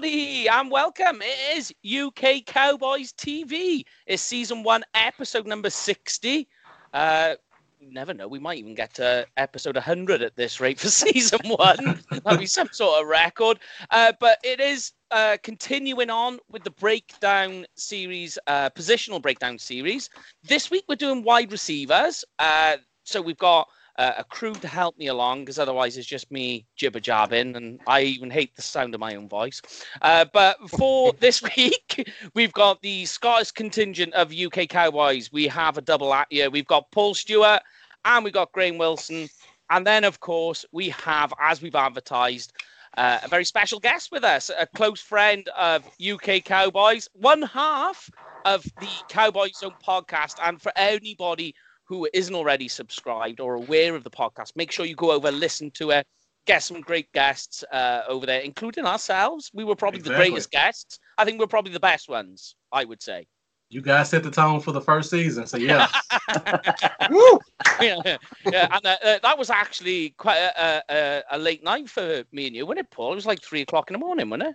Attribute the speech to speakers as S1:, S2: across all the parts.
S1: Everybody, and welcome. It is UK Cowboys TV. It's season one, episode number 60. Uh, never know, we might even get to episode 100 at this rate for season one. That'll be some sort of record. Uh, but it is uh, continuing on with the breakdown series, uh, positional breakdown series. This week we're doing wide receivers. Uh, so we've got uh, a crew to help me along because otherwise it's just me jibber jabbing and I even hate the sound of my own voice. Uh, but for this week, we've got the Scottish contingent of UK Cowboys. We have a double act here. We've got Paul Stewart and we've got Graham Wilson. And then, of course, we have, as we've advertised, uh, a very special guest with us, a close friend of UK Cowboys, one half of the Cowboys Zone podcast. And for anybody who isn't already subscribed or aware of the podcast, make sure you go over, listen to it, get some great guests uh, over there, including ourselves. We were probably
S2: Exactly.
S1: the greatest guests. I think we're probably the best ones, I would say.
S2: You guys set the tone for the first season, so yeah.
S3: Woo!
S1: yeah, yeah, and uh, uh, that was actually quite a, a, a late night for me and you, wasn't it, Paul? It was like three o'clock in the morning, wasn't it?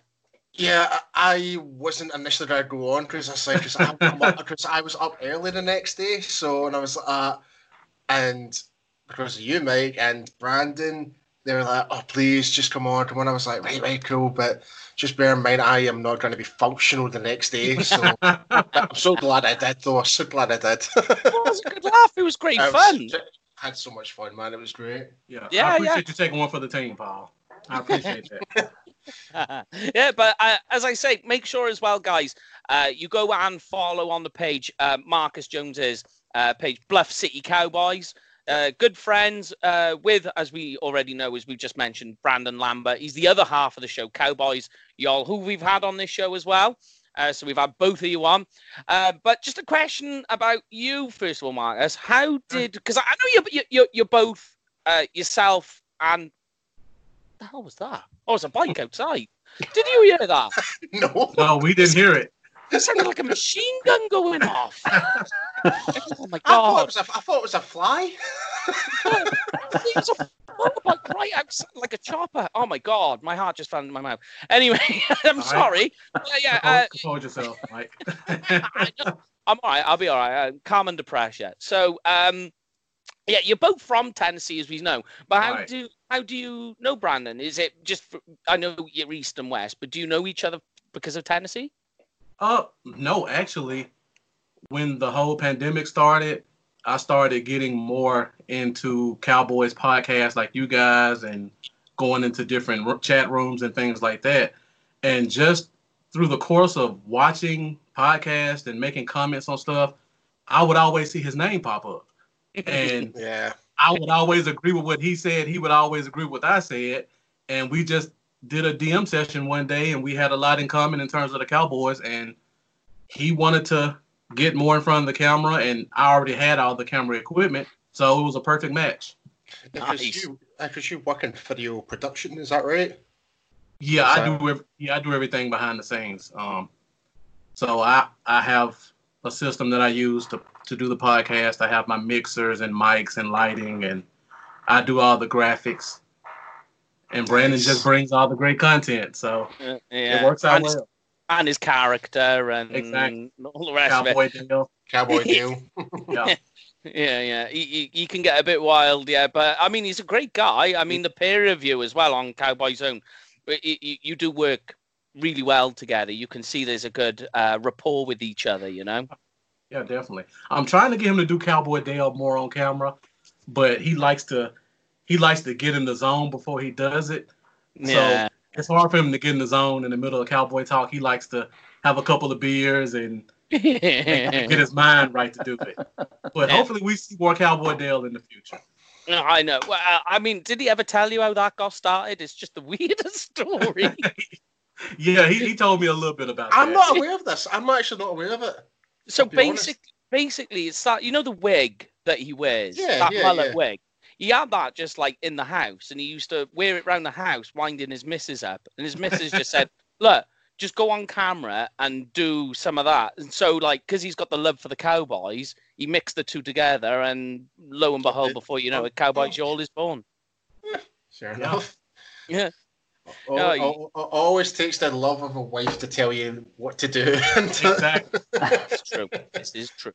S3: Yeah, I I wasn't initially going to go on because I said because I, I'm up- 'cause I was up early the next day, so and I was uh, and because of you, Mike and Brandon, they were like, "Oh, please, just come on, come on." I was like, "Right, right, cool," but just bear in mind, I am not going to be functional the next day, so I'm so glad I did, though. I'm so glad I did.
S1: It was a good laugh. It was great
S3: I was-
S1: fun.
S3: had so much fun, man. It was great.
S2: yeah.
S1: Yeah,
S2: I appreciate you taking one for the team, Paul. I appreciate that.
S1: yeah, but uh, as I say, make sure as well, guys, uh, you go and follow on the page uh, Marcus Jones's uh, page, Bluff City Cowboys. Uh, good friends uh, with, as we already know, as we've just mentioned, Brandon Lambert. He's the other half of the show, Cowboys Y'all, who we've had on this show as well. Uh, so we've had both of you on. Uh, but just a question about you, first of all, Marcus. How did, because I know you're, you're, you're both uh, yourself and, the hell was that? Oh, it's a bike outside. Did you hear that?
S3: No,
S2: No, we didn't hear it.
S1: It sounded like a machine gun going off. oh my
S3: I thought it
S1: god!
S3: was a, I thought it was a fly.
S1: It was a motorbike right outside, like a chopper. Oh my god! My heart just fell into my mouth. Anyway, I'm
S2: All right.
S1: sorry. Yeah, yeah. Uh,
S2: Compose yourself, Mike.
S1: I know. I'm all right. I'll be all right. I'm calm under pressure. So, um, yeah, you're both from Tennessee, as we know. But how
S2: Right.
S1: do how do you know Brandon? Is it just for, I know you're east and west, but do you know each other because of Tennessee?
S2: Uh, no, actually, when the whole pandemic started, I started getting more into Cowboys podcasts like you guys and going into different r- chat rooms and things like that. And just through the course of watching podcasts and making comments on stuff, I would always see his name pop up. And
S3: Yeah.
S2: I would always agree with what he said. He would always agree with what I said. And we just did a DM session one day and we had a lot in common in terms of the Cowboys. And he wanted to get more in front of the camera and I already had all the camera equipment. So it was a perfect match.
S3: Because
S1: Nice.
S3: you, because you work in video production, is that right?
S2: Yeah, I
S3: So-
S2: do ev- yeah, I do everything behind the scenes. Um so I I have a system that I use to to do the podcast. I have my mixers and mics and lighting and I do all the graphics. And Brandon
S3: Nice.
S2: just brings all the great content. So
S1: Uh,
S2: it works out
S1: and, his,
S2: well.
S1: and his character and
S2: Exactly.
S1: all the rest of it.
S2: Cowboy deal.
S3: Cowboy deal.
S2: Yeah.
S1: Yeah, yeah. He, he, he can get a bit wild, yeah. But I mean, he's a great guy. I mean, the peer review as well on Cowboy Zone. You, you, you do work really well together. You can see there's a good uh, rapport with each other, you know?
S2: Yeah, definitely. I'm trying to get him to do Cowboy Dale more on camera, but he likes to he likes to get in the zone before he does it.
S1: Yeah.
S2: So It's hard for him to get in the zone in the middle of Cowboy talk. He likes to have a couple of beers and get his mind right to do it. But hopefully we see more Cowboy Dale in the future.
S1: I know. Well, uh, I mean, did he ever tell you how that got started? It's just the weirdest story.
S2: Yeah, he, he told me a little bit about it.
S3: I'm
S2: that.
S3: not aware of this. I'm actually not aware of it.
S1: So
S3: I'll be honest.
S1: basic, basically, it's that you know the wig that he wears,
S3: Yeah,
S1: that
S3: yeah,
S1: mullet
S3: yeah.
S1: wig. He had that just like in the house, and he used to wear it round the house, winding his missus up. And his missus just said, "Look, just go on camera and do some of that." And so, like, because he's got the love for the Cowboys, he mixed the two together, and lo and behold, before you know it, oh, Cowboys Y'all is born.
S2: Sure
S3: enough.
S1: Yeah.
S3: Oh,
S1: No,
S3: oh,
S1: you-
S3: always takes the love of a wife to tell you what to do.
S2: Exactly.
S1: It's true. this is true.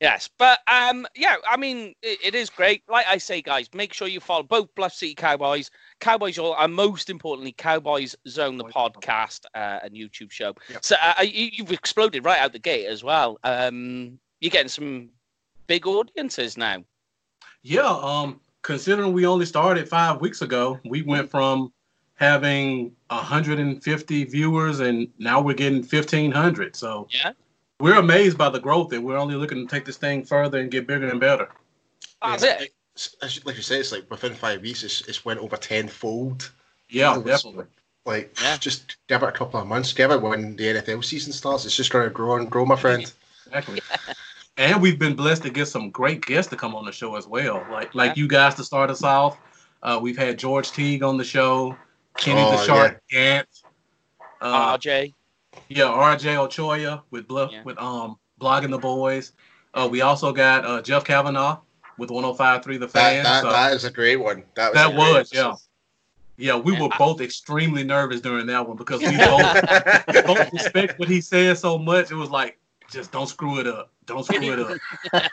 S1: Yes, but um, yeah, I mean, it, it is great. Like I say, guys, make sure you follow both Bluff City Cowboys, Cowboys Y'all, and most importantly, Cowboys Zone, the podcast uh, and YouTube show.
S3: Yep.
S1: So uh, you, you've exploded right out the gate as well. Um, you're getting some big audiences now.
S2: Yeah, um, considering we only started five weeks ago, we went from having 150 viewers and now we're getting 1,500. So
S1: Yeah.
S2: we're amazed by the growth and we're only looking to take this thing further and get bigger and better.
S1: That's
S3: Yeah,
S1: it.
S3: like- Like you said, it's like within five weeks, it's, it's went over tenfold.
S2: Yeah,
S3: It was-
S2: definitely.
S3: Like,
S1: Yeah.
S3: just give it a couple of months. Give it when the NFL season starts. It's just going to grow and grow, my friend.
S2: Exactly. and we've been blessed to get some great guests to come on the show as well. Like like you guys to start us off. Uh, we've had George Teague on the show, Kenny
S3: Oh,
S2: the Shark Gant. Uh,
S1: RJ.
S2: Yeah, RJ Ochoa with bluff
S1: Yeah.
S2: with um blogging the boys. Uh, we also got uh, Jeff Kavanaugh with 105.3 The
S3: That,
S2: Fan.
S3: that,
S2: so,
S3: that is a great one. That was,
S2: That was, yeah. yeah, we
S1: Yeah,
S2: were
S1: I-
S2: both extremely nervous during that one because we both, both respect what he said so much. It was like, just don't screw it up. Don't screw it up.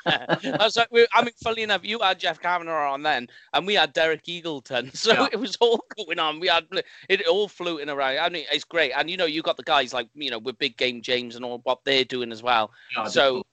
S1: I was like, we, I mean, funny enough, you had Jeff Kavanagh on then, and we had Derek Eagleton, so
S2: Yeah.
S1: it was all going on. We had it all floating around. I mean, it's great, and you know, you got the guys like you know with Big Game James and all what they're doing as well.
S2: Yeah,
S1: So,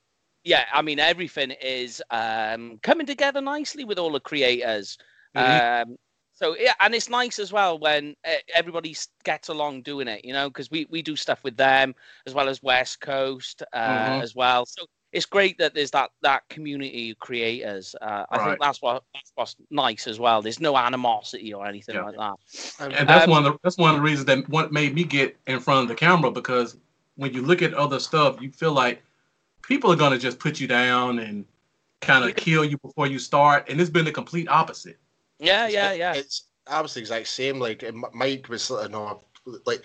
S1: yeah, I mean, everything is um, coming together nicely with all the creators.
S2: Mhm.
S1: Um, so yeah, and it's nice as well when uh, everybody gets along doing it, you know, because we we do stuff with them as well as West Coast uh,
S2: Mhm.
S1: as well. So it's great that there's that that community of creators. Uh, I
S2: Right.
S1: think that's what that's what's nice as well. There's no animosity or anything
S2: Yeah.
S1: like that.
S2: And that's
S1: Um,
S2: one of the that's one of the reasons that what made me get in front of the camera because when you look at other stuff, you feel like people are gonna just put you down and kind of kill you before you start, and it's been the complete opposite.
S1: Yeah, yeah, yeah.
S3: It's I was the exact same. Like Mike was, you know, like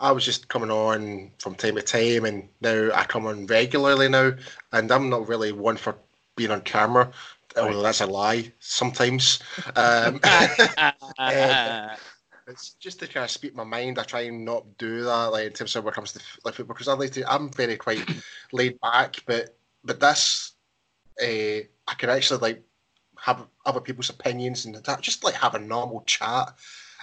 S3: I was just coming on from time to time, and now I come on regularly now, and I'm not really one for being on camera. Although that's a lie sometimes. Um, it's just to kind of speak my mind. I try and not do that, like in terms of when it comes to like football, because I like to. I'm very quite laid back, but but this, uh, I can actually like have other people's opinions and that, just like have a normal chat,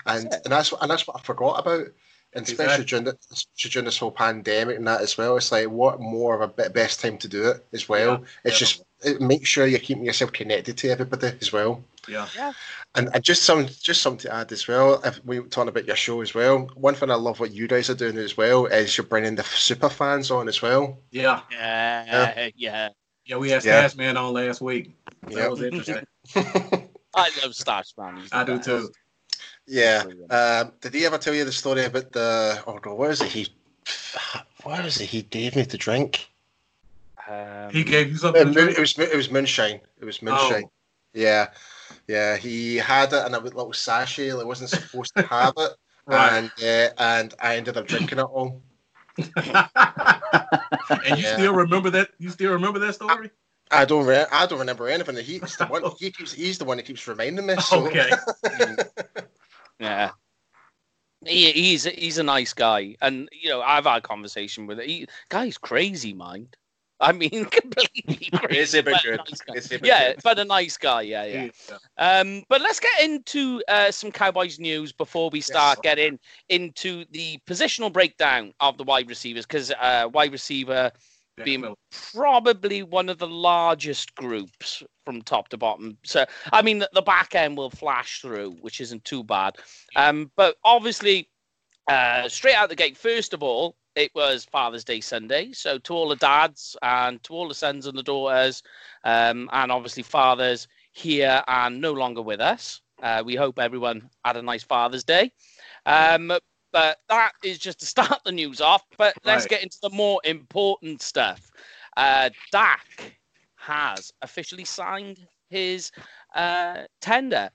S3: and
S1: That's
S3: and that's and that's what I forgot about. And especially
S2: Exactly.
S3: during, the, especially during this whole pandemic and that as well, it's like what more of a bit best time to do it as well.
S2: Yeah,
S3: it's just it, make sure you're keeping yourself connected to everybody as well.
S2: Yeah.
S3: And, and just some just something to add as well. If we were talking about your show as well, one thing I love what you guys are doing as well is you're bringing the super fans on as well.
S2: Yeah.
S1: yeah, yeah.
S2: Yeah, we had
S3: Yeah.
S2: Stash Man on last week. That
S3: Yep.
S2: was interesting.
S1: I love Stash Man. He's
S2: I do
S1: best.
S2: too.
S3: yeah. Um, did he ever tell you the story about the? Oh God, what is it? He, what is it? He gave me to drink.
S1: Um,
S2: He gave you something. to drink?
S3: it was it was moonshine. It was moonshine.
S2: Oh.
S3: Yeah, yeah. He had it in a little sachet. Like wasn't supposed to have it,
S2: Right.
S3: and uh, and I ended up drinking it all.
S2: and you
S3: Yeah.
S2: still remember that? You still remember that story?
S3: I don't. Re- I don't remember anything. He's the one. He keeps. He's the one that keeps reminding me. So.
S2: Okay.
S1: Yeah. He, he's he's a nice guy, and you know I've had a conversation with him. Guy's crazy, mind. I mean, completely crazy.
S3: Is it
S1: but
S3: good?
S1: nice guy.
S3: Is it
S1: Yeah, but a nice guy. Yeah, yeah. Um, but let's get into uh, some Cowboys news before we start
S3: sir.
S1: getting into the positional breakdown of the wide receivers, because uh, wide receiver being probably one of the largest groups from top to bottom. So, I mean, the, the back end will flash through, which isn't too bad. Um, but obviously, uh, straight out the gate, first of all, it was Father's Day Sunday. So, to all the dads and to all the sons and the daughters, um, and obviously fathers here and no longer with us, uh, we hope everyone had a nice Father's Day. Um, but that is just to start the news off. But let's
S2: Right.
S1: get into the more important stuff. Uh, Dak has officially signed his uh, tender,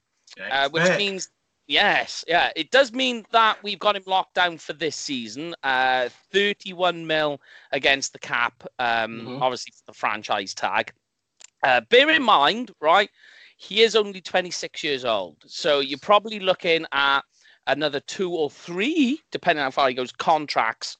S1: uh, which means yes, yeah, it does mean that we've got him locked down for this season. Uh, 31 mil against the cap, um,
S2: Mhm.
S1: obviously for the franchise tag. Uh, bear in mind, right? He is only 26 years old, so you're probably looking at another two or three, depending on how far he goes, contracts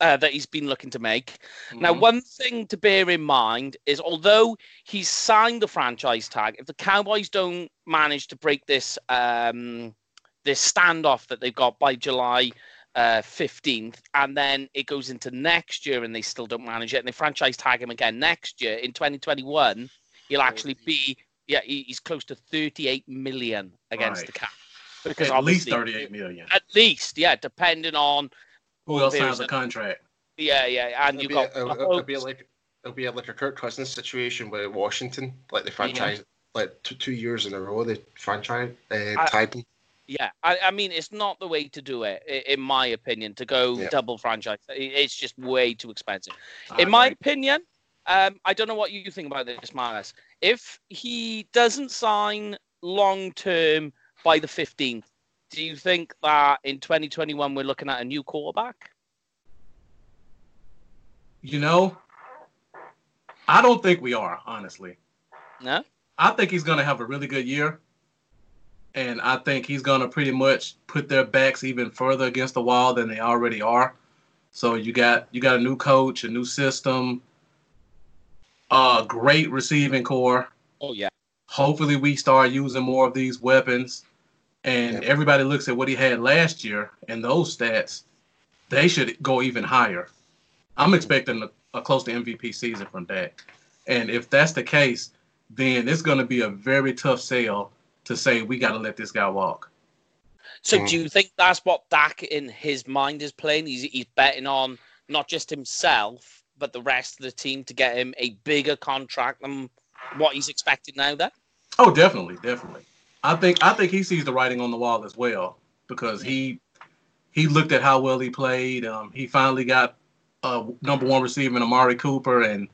S1: uh, that he's been looking to make. Now,
S2: Mhm.
S1: one thing to bear in mind is although he's signed the franchise tag, if the Cowboys don't manage to break this um, this standoff that they've got by July uh, 15th, and then it goes into next year and they still don't manage it, and they franchise tag him again next year in 2021, he'll actually be yeah he's close to 38 million against
S2: Right.
S1: the cap.
S2: At least 38 million.
S1: At least, yeah, depending on
S2: Who else
S1: there's
S2: signs a
S1: a-
S2: contract?
S1: yeah, yeah, and
S3: It'll
S1: you
S3: be,
S1: got
S3: it'll, it'll be
S1: hopes-
S3: like it'll be like a Kirk Cousins situation with Washington, like the franchise, like two, two years in a row, the franchise uh,
S1: I-
S3: tied them.
S1: Yeah, I, I mean, it's not the way to do it, in my opinion, to go
S3: Yeah.
S1: double franchise. It's just way too expensive.
S2: I
S1: In my
S2: agree.
S1: opinion, um, I don't know what you think about this, Miles. If he doesn't sign long term by the 15th, do you think that in 2021 we're looking at a new quarterback?
S2: You know, I don't think we are, honestly.
S1: No?
S2: I think he's going to have a really good year. And I think he's going to pretty much put their backs even further against the wall than they already are. So you got you got a new coach, a new system, a great receiving corps.
S1: Oh, yeah.
S2: Hopefully we start using more of these weapons. And
S3: Yep.
S2: everybody looks at what he had last year and those stats, they should go even higher. I'm mm-hmm. expecting a, a close to MVP season from Dak. And if that's the case, then it's going to be a very tough sell to say we got to let this guy walk.
S1: So do mm-hmm. you think that's what Dak in his mind is playing? He's, he's betting on not just himself, but the rest of the team to get him a bigger contract than what he's expecting now then?
S2: Oh, definitely, definitely. I think I think he sees the writing on the wall as well because he he looked at how well he played. Um, he finally got a number one receiver in Amari Cooper, and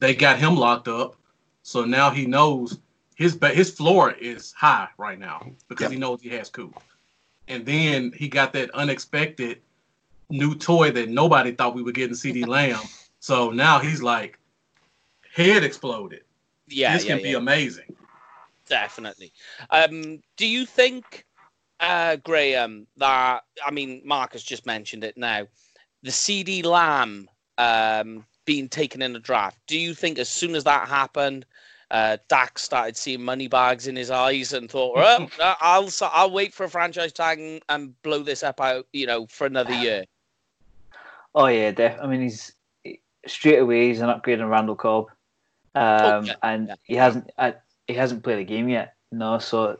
S2: they got him locked up. So now he knows his his floor is high right now because he knows he has Coop. And then he got that unexpected new toy that nobody thought we would get in CeeDee Lamb. So now he's like head exploded.
S1: Yeah,
S2: this
S1: yeah,
S2: can be amazing.
S1: Definitely. Um, do you think, uh, Graham, that I mean, Marcus just mentioned it now, the CeeDee Lamb um, being taken in the draft? Do you think as soon as that happened, uh, Dak started seeing money bags in his eyes and thought, uh, I'll I'll wait for a franchise tag and, blow this up out, you know, for another year.
S4: Oh yeah, def- I mean he's straight away he's an upgrade on Randall Cobb, um, and he hasn't he hasn't played a game yet. No, so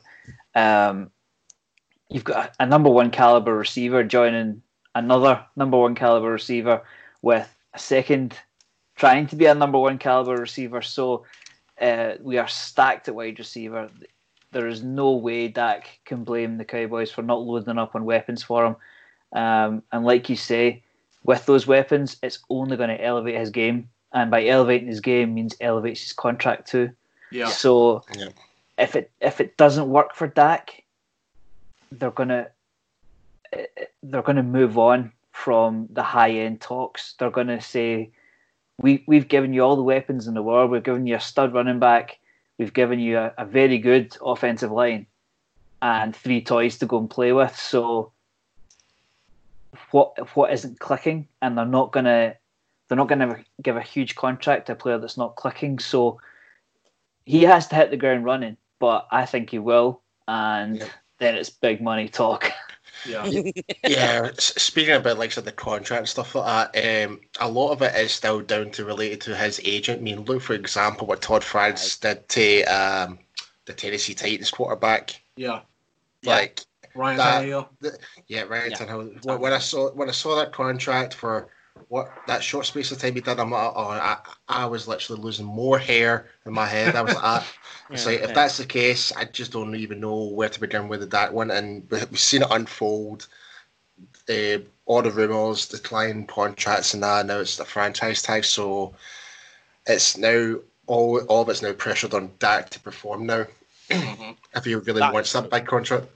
S4: um, you've got a, number one caliber receiver joining another number one caliber receiver with a second trying to be a number one caliber receiver. So uh, we are stacked at wide receiver. There is no way Dak can blame the Cowboys for not loading up on weapons for him. Um, and like you say, with those weapons, it's only going to elevate his game. And by elevating his game means elevates his contract too.
S2: Yeah.
S4: So
S3: Yeah.
S4: if it if it doesn't work for Dak, they're gonna they're gonna move on from the high end talks. They're gonna say, we we've given you all the weapons in the world. We've given you a stud running back. We've given you a, a very good offensive line, and three toys to go and play with. So what what isn't clicking? And they're not gonna they're not gonna give a huge contract to a player that's not clicking. So he has to hit the ground running, but I think he will, and
S3: Yeah.
S4: then it's big money talk.
S2: Yeah.
S3: yeah, s- speaking about like sort of the contract and stuff like that, um, a lot of it is still down to related to his agent. I mean, look for example what Todd France did to um, the Tennessee Titans quarterback.
S2: Yeah.
S1: Yeah.
S3: Like,
S2: Ryan
S3: That-
S2: Tannehill.
S3: yeah, right.
S1: Yeah.
S3: Tannehill. When, when I saw when I saw that contract for what that short space of time he did, I'm like, oh, I, I was literally losing more hair in my head. I was like, ah, It's like, if that's the case, I just don't even know where to begin with that one. And we- we've seen it unfold. Uh, all the rumors, decline contracts, and that. Now it's the franchise tag, so it's now all all of it's now pressured on Dak to perform now.
S2: Mhm.
S3: If he really
S1: That's
S3: wants that big contract,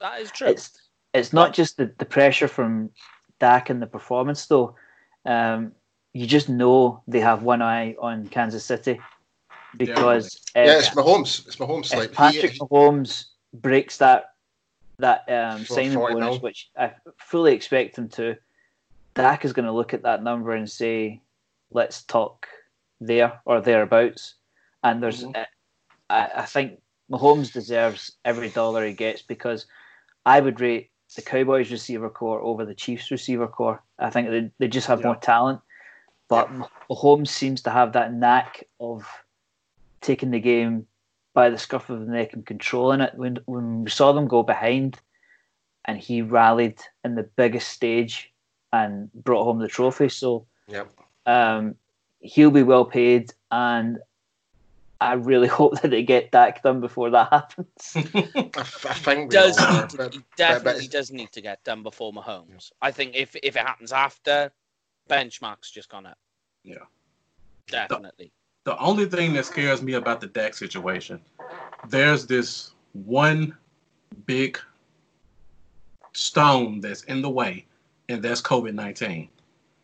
S1: that is true.
S4: It's it's not just the, the pressure from Dak and the performance though. Um, you just know they have one eye on Kansas City because
S3: yeah,
S4: if,
S3: it's Mahomes. It's Mahomes.
S4: if
S3: Like
S4: Patrick
S3: he,
S4: Mahomes breaks that that um, signing bonus,
S3: mil.
S4: which I fully expect him to, Dak is going to look at that number and say, "Let's talk there or thereabouts." And there's,
S2: Mhm.
S4: uh, I, I think Mahomes deserves every dollar he gets because I would rate the Cowboys receiver corps over the Chiefs receiver corps. I think they, they just have
S2: Yeah.
S4: more talent, but Mahomes seems to have that knack of taking the game by the scruff of the neck and controlling it. When when we saw them go behind, and he rallied in the biggest stage and brought home the trophy. So
S3: Yep.
S4: um, he'll be well paid, and I really hope that they get Dak done before that happens.
S3: I, f- I think we
S1: does need
S3: are,
S1: to,
S3: but-
S1: he definitely
S3: it's-
S1: does need to get done before Mahomes. I think if if it happens after, benchmark's just gone up.
S2: Yeah.
S1: Definitely.
S2: the only thing that scares me about the Dak situation, there's this one big stone that's in the way, and that's COVID 19.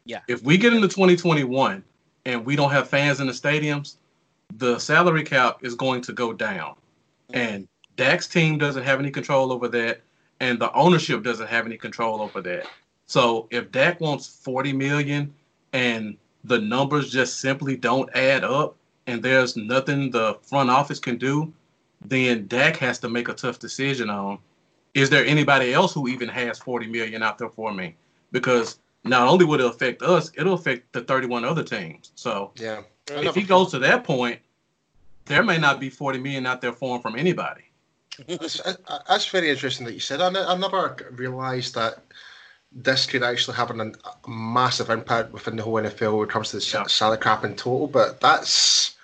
S1: Yeah.
S2: If we get into 2021 and we don't have fans in the stadiums, the salary cap is going to go down. Mm-hmm. And Dak's team doesn't have any control over that, and the ownership doesn't have any control over that. So if Dak wants 40 million and the numbers just simply don't add up and there's nothing the front office can do, then Dak has to make a tough decision on is there anybody else who even has 40 million out there for me? Because not only would it affect us, it'll affect the 31 other teams. So
S3: yeah.
S2: If he goes to that point, there may not be 40 million out there for him from anybody.
S3: That's, uh, that's very interesting that you said. I, ne- I never realised that this could actually have an, a massive impact within the whole NFL when it comes to the
S2: Yeah.
S3: yeah. salary cap in total. But that's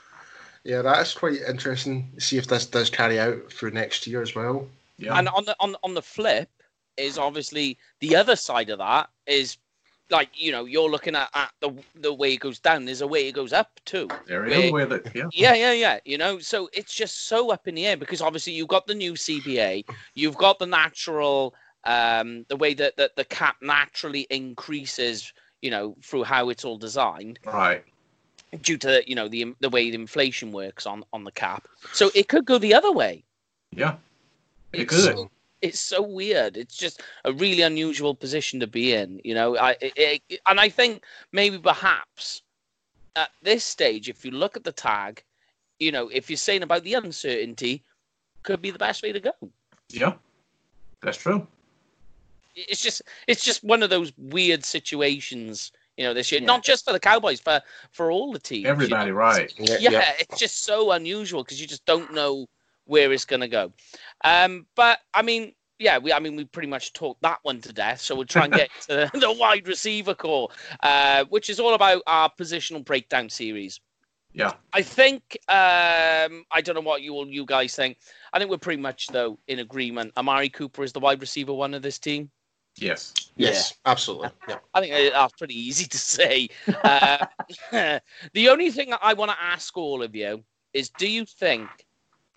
S3: yeah, that's quite interesting. to See if this does carry out through next year as well.
S2: Yeah.
S1: And on the on on the flip is obviously the other side of that is like you know you're looking at, at the the way it goes down. There's a way it goes up too.
S2: there
S1: where-
S2: is where the yeah.
S1: Yeah, yeah, yeah. You know, so it's just so up in the air because obviously you've got the new CBA, you've got the natural, um, the way that, that the cap naturally increases, you know, through how it's all designed
S2: Right.
S1: due to you know the the way the inflation works on on the cap. So it could go the other way.
S2: Yeah. It
S1: It's
S2: could.
S1: so- it's so weird. It's just a really unusual position to be in, you know. I it, it, and I think maybe perhaps at this stage, if you look at the tag, you know, if you're saying about the uncertainty, could be the best way to go.
S2: Yeah. That's true.
S1: It's just it's just one of those weird situations, you know, this year.
S4: Yeah.
S1: Not just for the Cowboys, for for all the teams. you
S2: Everybody,
S1: know.
S2: right.
S3: Yeah,
S1: yeah, it's just so unusual because you just don't know where it's going to go. Um, but I mean, yeah, we I mean we pretty much talked that one to death. So we'll try and get to the wide receiver corps, uh, which is all about our positional breakdown series.
S2: Yeah.
S1: I think um, I don't know what you all you guys think. I think we're pretty much though in agreement. Amari Cooper is the wide receiver one of this team.
S2: Yes.
S3: Yes, absolutely. Yeah.
S1: I think uh, that's pretty easy to say. Uh, the only thing that I want to ask all of you is do you think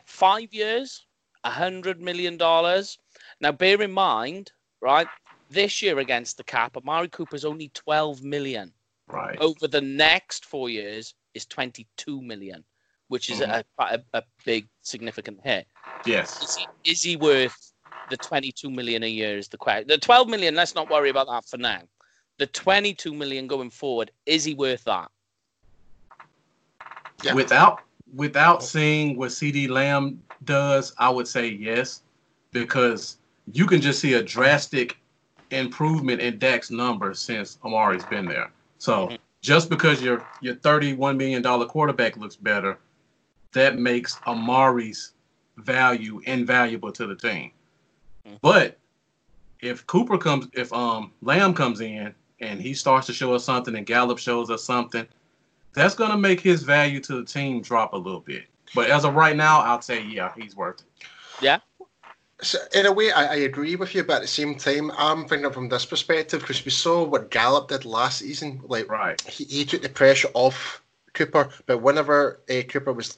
S1: five years, a hundred million dollars? Now, bear in mind, right, this year against the cap, Amari Cooper's only 12 million.
S2: Right.
S1: Over the next four years is 22 million, which is mm-hmm. a, a, a big, significant hit.
S2: Yes.
S1: Is he, is he worth the 22 million a year? Is the question. The 12 million, let's not worry about that for now. The 22 million going forward, is he worth that?
S3: Yeah.
S2: Without without seeing what CeeDee Lamb does, I would say yes, because you can just see a drastic improvement in Dak's numbers since Amari's been there. So
S1: Mhm.
S2: just because your your thirty-one million dollar quarterback looks better, that makes Amari's value invaluable to the team.
S1: Mhm.
S2: But if Cooper comes, if um Lamb comes in and he starts to show us something, and Gallup shows us something, that's gonna make his value to the team drop a little bit. But as of right now, I'd say yeah, he's worth it.
S3: So in a way, I, I agree with you, but at the same time, I'm thinking from this perspective because we saw what Gallup did last season. Like
S2: Right.
S3: he, he took the pressure off Cooper, but whenever uh, Cooper was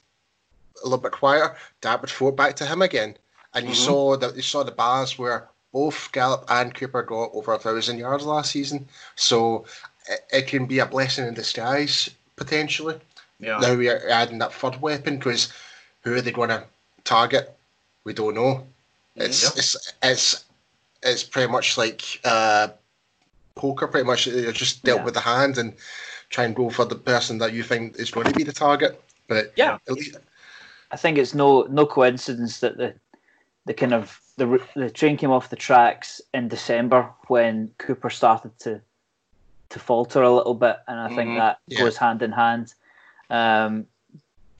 S3: a little bit quieter, that would throw back to him again. And you
S2: Mhm.
S3: saw that you saw the balance where both Gallup and Cooper got over a thousand yards last season. So it, it can be a blessing in disguise potentially.
S2: Yeah.
S3: Now we are adding that third weapon because who are they going to target? We don't know. It's
S2: Yep.
S3: it's it's it's pretty much like uh, poker. Pretty much, you're just dealt
S4: Yeah.
S3: with the hand and try and go for the person that you think is going to be the target. But
S1: Yeah.
S3: at least,
S4: I think it's no no coincidence that the the kind of the the train came off the tracks in December when Cooper started to to falter a little bit, and I think
S2: Mhm.
S4: that
S3: Yeah.
S4: goes hand in hand. Um,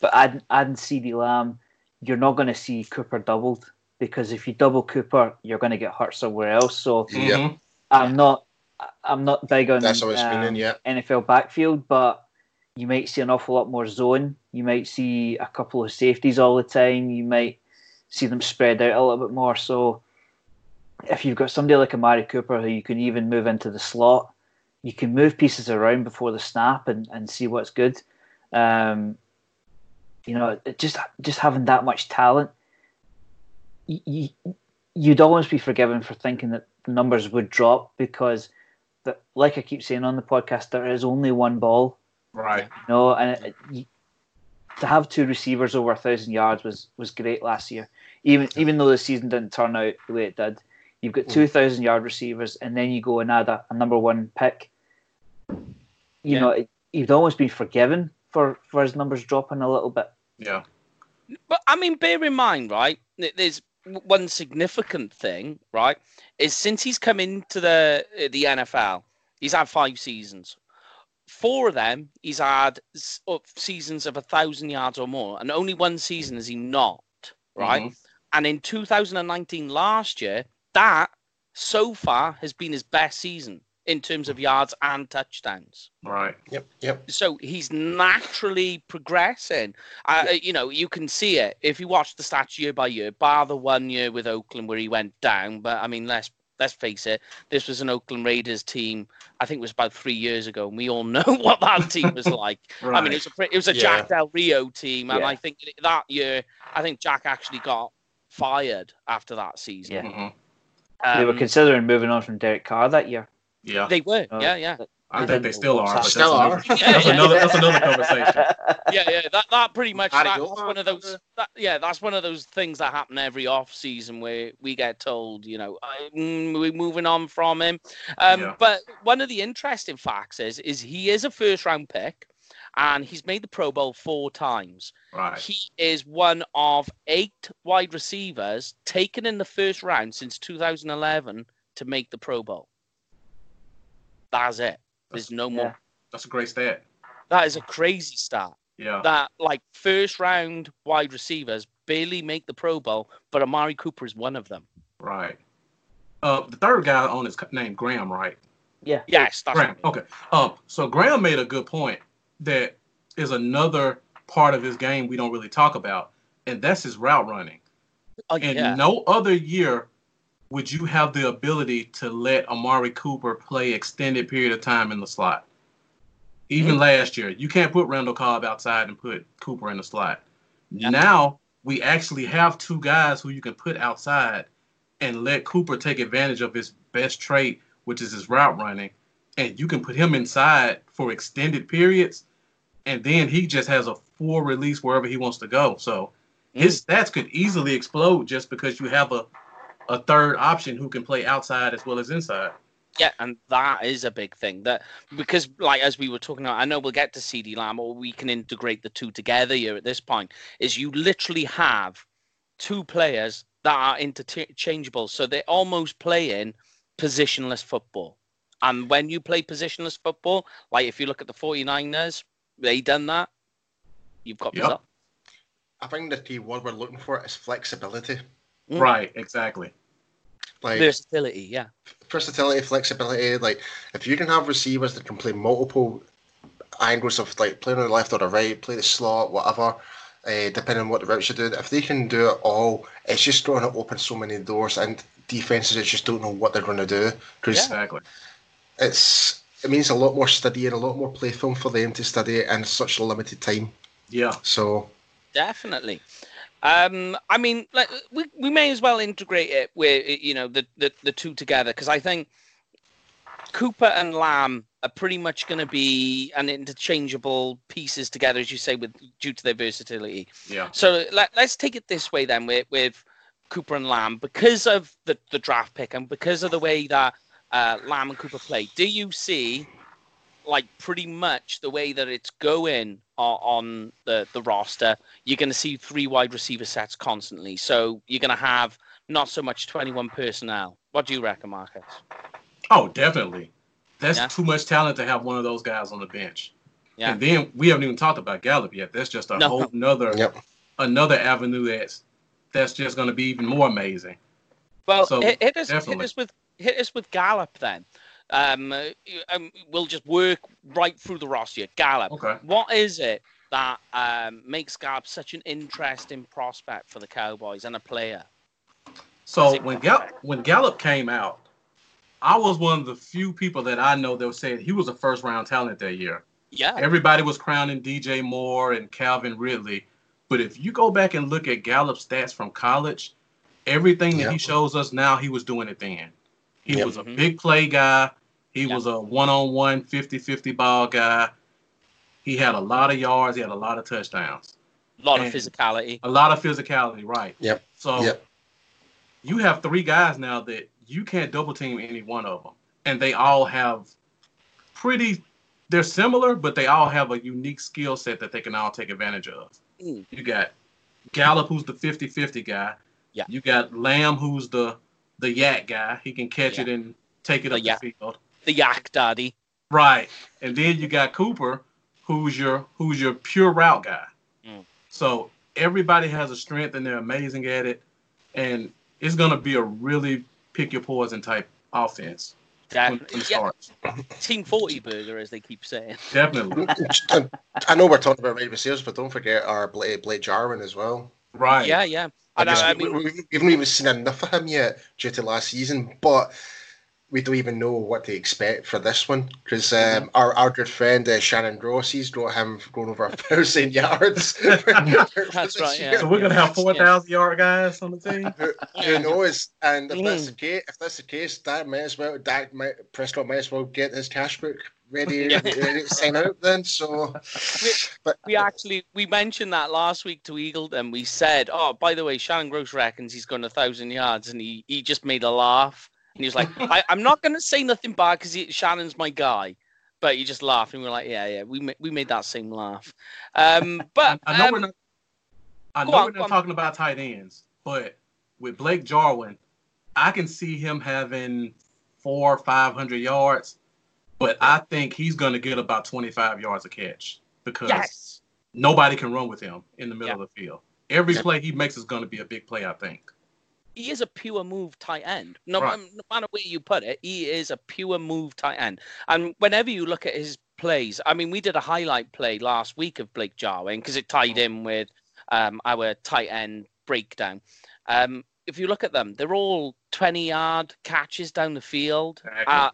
S4: but adding adding CeeDee Lamb, you're not going to see Cooper doubled because if you double Cooper, you're going to get hurt somewhere else. So
S3: yeah,
S2: Mhm.
S4: I'm not I'm not big on
S3: that's what it's
S4: um,
S3: meaning. Yeah,
S4: NFL backfield, but you might see an awful lot more zone. You might see a couple of safeties all the time. You might see them spread out a little bit more. So if you've got somebody like Amari Cooper who you can even move into the slot, you can move pieces around before the snap and, and see what's good. Um, you know, just just having that much talent, you, you, you'd almost be forgiven for thinking that the numbers would drop because, the, like I keep saying on the podcast, there is only one ball.
S2: Right.
S4: You know, and it, it, you, to have two receivers over a thousand yards was was great last year. Even even though the season didn't turn out the way it did, you've got two thousand yard receivers, and then you go and add a, a number one pick. You
S1: Yeah.
S4: know, it, you'd almost been forgiven for for his numbers dropping a little bit.
S2: Yeah.
S1: But I mean, bear in mind, right? There's one significant thing, right? Is since he's come into the the NFL, he's had five seasons. Four of them, he's had seasons of a thousand yards or more, and only one season is he not, right?
S2: Mhm.
S1: And in 2019, last year, that so far has been his best season in terms of yards and touchdowns
S2: Right.
S3: yep, yep.
S1: so he's naturally progressing. Uh, You know, you can see it if you watch the stats year by year. Bar the one year with Oakland where he went down, but I mean, let's let's face it, this was an Oakland Raiders team. I think it was about three years ago, and we all know what that team was like.
S2: Right.
S1: I mean, it was a it was a
S3: Yeah.
S1: Jack Del Rio team, and
S4: Yeah.
S1: I think that year, I think Jack actually got fired after that season.
S4: Yeah.
S2: Mhm.
S4: they were
S1: Um,
S4: considering moving on from Derek Carr that year.
S2: Yeah.
S1: they were,
S4: Uh,
S1: yeah, yeah.
S2: I
S4: they
S2: think they still are. But
S3: Still
S2: that's
S3: are.
S2: another, that's another that's another conversation.
S1: yeah, yeah, that that pretty much
S3: How'd it
S1: that, that's one of those that, yeah, that's one of those things that happen every off season where we get told, you know, "Uh, mm, we're moving on from him. Um,
S2: Yeah.
S1: But one of the interesting facts is is he is a first round pick, and he's made the Pro Bowl four times.
S2: Right.
S1: He is one of eight wide receivers taken in the first round since 2011 to make the Pro Bowl. That's it. There's no more.
S4: Yeah.
S2: That's a great stat.
S1: That is a crazy stat.
S2: Yeah.
S1: that like first round wide receivers barely make the Pro Bowl, but Amari Cooper is one of them.
S2: Right. Uh, the third guy on is named Graham, right?
S4: yeah.
S1: Yes, that's
S2: Graham. Okay. Um, so Graham made a good point that is another part of his game we don't really talk about, and that's his route running.
S1: Oh,
S2: And
S1: yeah.
S2: no other year would you have the ability to let Amari Cooper play extended period of time in the slot. Even
S1: Mm-hmm.
S2: last year, you can't put Randall Cobb outside and put Cooper in the slot.
S1: Yeah.
S2: Now we actually have two guys who you can put outside and let Cooper take advantage of his best trait, which is his route running, and you can put him inside for extended periods, and then he just has a full release wherever he wants to go. So his mm. stats could easily explode just because you have a a third option who can play outside as well as inside.
S1: Yeah, and that is a big thing. That because, like as we were talking about, I know we'll get to CeeDee Lamb, or we can integrate the two together here at this point. Is you literally have two players that are interchangeable, so they're almost playing positionless football. And when you play positionless football, like if you look at the 49ers, they done that. You've got
S2: Yep.
S1: result.
S3: I think the key word we're looking for is flexibility.
S1: Mm.
S2: Right, exactly.
S3: Like
S1: versatility. Yeah.
S3: versatility, flexibility. Like if you can have receivers that can play multiple angles of like playing on the left or the right, play the slot, whatever, uh, depending on what the routes you're doing. If they can do it all, it's just going to open so many doors, and defenses just don't know what they're going to do because
S2: Exactly.
S3: it's it means a lot more study and a lot more play film for them to study in such a limited time.
S2: Yeah.
S3: So
S1: Definitely. Um, I mean, like, we, we may as well integrate it with you know the the, the two together because I think Cooper and Lamb are pretty much going to be an interchangeable pieces together, as you say, with due to their versatility.
S2: Yeah.
S1: So let, let's take it this way then with with Cooper and Lamb because of the, the draft pick and because of the way that uh, Lamb and Cooper play? Do you see like pretty much the way that it's going on, on the the roster? You're going to see three wide receiver sets constantly, so you're going to have not so much 21 personnel. What do you reckon, Marcus?
S2: Oh, definitely. That's
S1: Yeah.
S2: too much talent to have one of those guys on the bench.
S1: Yeah.
S2: And then we haven't even talked about Gallup yet. That's just a
S1: No.
S2: whole nother
S3: Yep.
S2: another avenue that's that's just going to be even more amazing.
S1: Well,
S2: So,
S1: hit, hit us, hit
S2: definitely.
S1: us with hit us with Gallup then. Um, um, we'll just work right through the roster. Gallup.
S2: Okay.
S1: What is it that um, makes Gallup such an interesting prospect for the Cowboys and a player?
S2: So when. Gallup when Gallup came out, I was one of the few people that I know that was saying he was a first round talent that year.
S1: Yeah,
S2: Everybody was crowning DJ Moore and Calvin Ridley. But if you go back and look at Gallup's stats from college, everything that he shows us now, he was doing it then. He
S3: Yep.
S2: was a big play guy. He
S1: Yep.
S2: was a one on one 50 50 ball guy. He had a lot of yards. He had a lot of touchdowns.
S1: a lot of physicality.
S2: A lot of physicality, right?
S3: Yep.
S2: So
S3: Yep.
S2: you have three guys now that you can't double team any one of them. And they all have pretty, they're similar, but they all have a unique skill set that they can all take advantage of.
S1: Mm.
S2: You got Gallup, who's the 50 50 guy.
S1: Yeah.
S2: You got Lamb, who's the the YAC guy. He can catch
S1: Yeah.
S2: it and take it
S1: The
S2: up
S1: yak.
S2: the field.
S1: The Yak Daddy.
S2: Right. And then you got Cooper, who's your who's your pure route guy.
S1: Mm.
S2: So everybody has a strength and they're amazing at it. And it's gonna be a really pick your poison type offense when, when
S1: Definitely. Yeah. Team 40 burger, as they keep saying.
S2: Definitely.
S3: I know we're talking about wide receivers, but don't forget our Blade, Blake Jarwin as well.
S2: Right.
S1: Yeah, yeah.
S3: I,
S1: And I, I
S3: we,
S1: mean,
S3: we, we haven't even seen enough of him yet due to last season, but we don't even know what to expect for this one because um, our, our good friend uh, Shannon Gross, he's got him going over a thousand yards.
S1: That's right, yeah.
S2: So we're gonna have four thousand yard guys on the team.
S3: Who, who knows? And if that's
S1: Mm.
S3: the case, if that's the case, Dak might as well, Dak might, Prescott might as well get his cash book ready,
S1: Yeah.
S3: ready to sign out. Then, so, but
S1: we actually we mentioned that last week to Eagle, Eagleton. We said, "Oh, by the way, Shannon Gross reckons he's going a thousand yards," and he he just made a laugh. And he was like, I, "I'm not going to say nothing bad because Shannon's my guy," but he just laughed, and we are like, "Yeah, yeah, we ma- we made that same laugh." Um, but
S2: I know
S1: um,
S2: we're not. I
S1: go
S2: know
S1: on,
S2: we're not talking about tight ends, but with Blake Jarwin, I can see him having four, or five hundred yards, but I think he's going to get about twenty-five yards a catch because
S1: yes,
S2: nobody can run with him in the middle
S1: Yeah.
S2: of the field. Every
S3: Yeah.
S2: play he makes is going to be a big play. I think.
S1: he is a pure move tight end. No,
S2: Right.
S1: no matter where you put it, he is a pure move tight end. And whenever you look at his plays, I mean, we did a highlight play last week of Blake Jarwin because it tied in with um, our tight end breakdown. Um, if you look at them, they're all 20 yard catches down the field. Uh,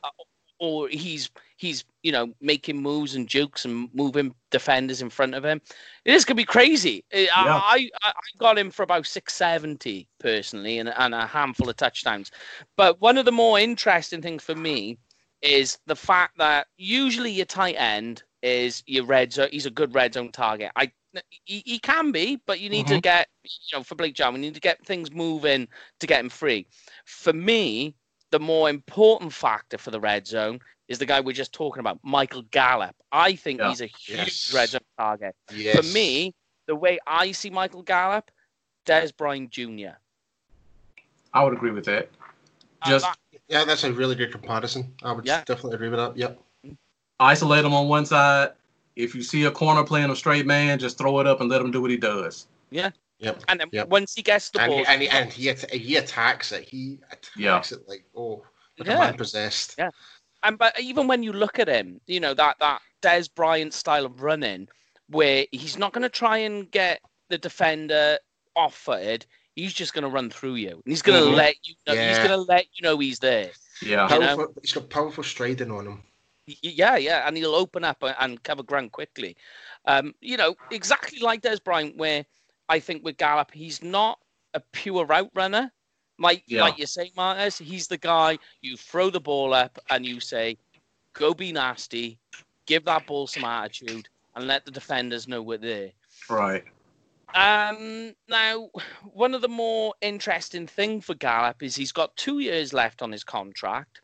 S1: or he's he's you know making moves and jukes and moving defenders in front of him. It is gonna be crazy. I, I, I I got him for about six seventy personally, and, and a handful of touchdowns. But one of the more interesting things for me is the fact that usually your tight end is your red zone. He's a good red zone target. I he, he can be, but you need to
S2: Mhm.
S1: get you know for Blake Jarwin, we need to get things moving to get him free. For me, the more important factor for the red zone is the guy we're just talking about, Michael Gallup. I think
S2: Yeah.
S1: he's a huge
S3: Yes.
S1: red zone target.
S3: yes.
S1: For me, the way I see Michael Gallup, Dez Bryant Jr.
S2: I would agree with that.
S1: Uh,
S2: Just
S1: that-
S3: yeah, that's a really good comparison. I would
S1: Yeah.
S3: definitely agree with that. Yep.
S2: isolate him on one side. If you see a corner playing a straight man, just throw it up and let him do what he does.
S3: Yep.
S1: and then
S3: Yep.
S1: once he gets the
S3: And
S1: ball,
S3: he, and, he, and he, at- he attacks it. He attacks it like oh, like
S1: Yeah.
S3: a man possessed.
S1: Yeah. and but even when you look at him, you know that that Dez Bryant style of running, where he's not going to try and get the defender off footed. He's just going to run through you, and he's going to
S2: Mhm.
S1: let you. Know, He's going to let you know he's there.
S2: Yeah.
S1: You know?
S3: He's got powerful striding on him.
S1: Yeah, yeah, and he'll open up and- and cover ground quickly. Um, you know, exactly like Dez Bryant, where I think with Gallup, he's not a pure route runner. Like,
S2: Yeah.
S1: like you say, Marcus, he's the guy you throw the ball up and you say, "Go be nasty, give that ball some attitude, and let the defenders know we're there."
S2: Right.
S1: Um, now, one of the more interesting thing for Gallup is he's got two years left on his contract,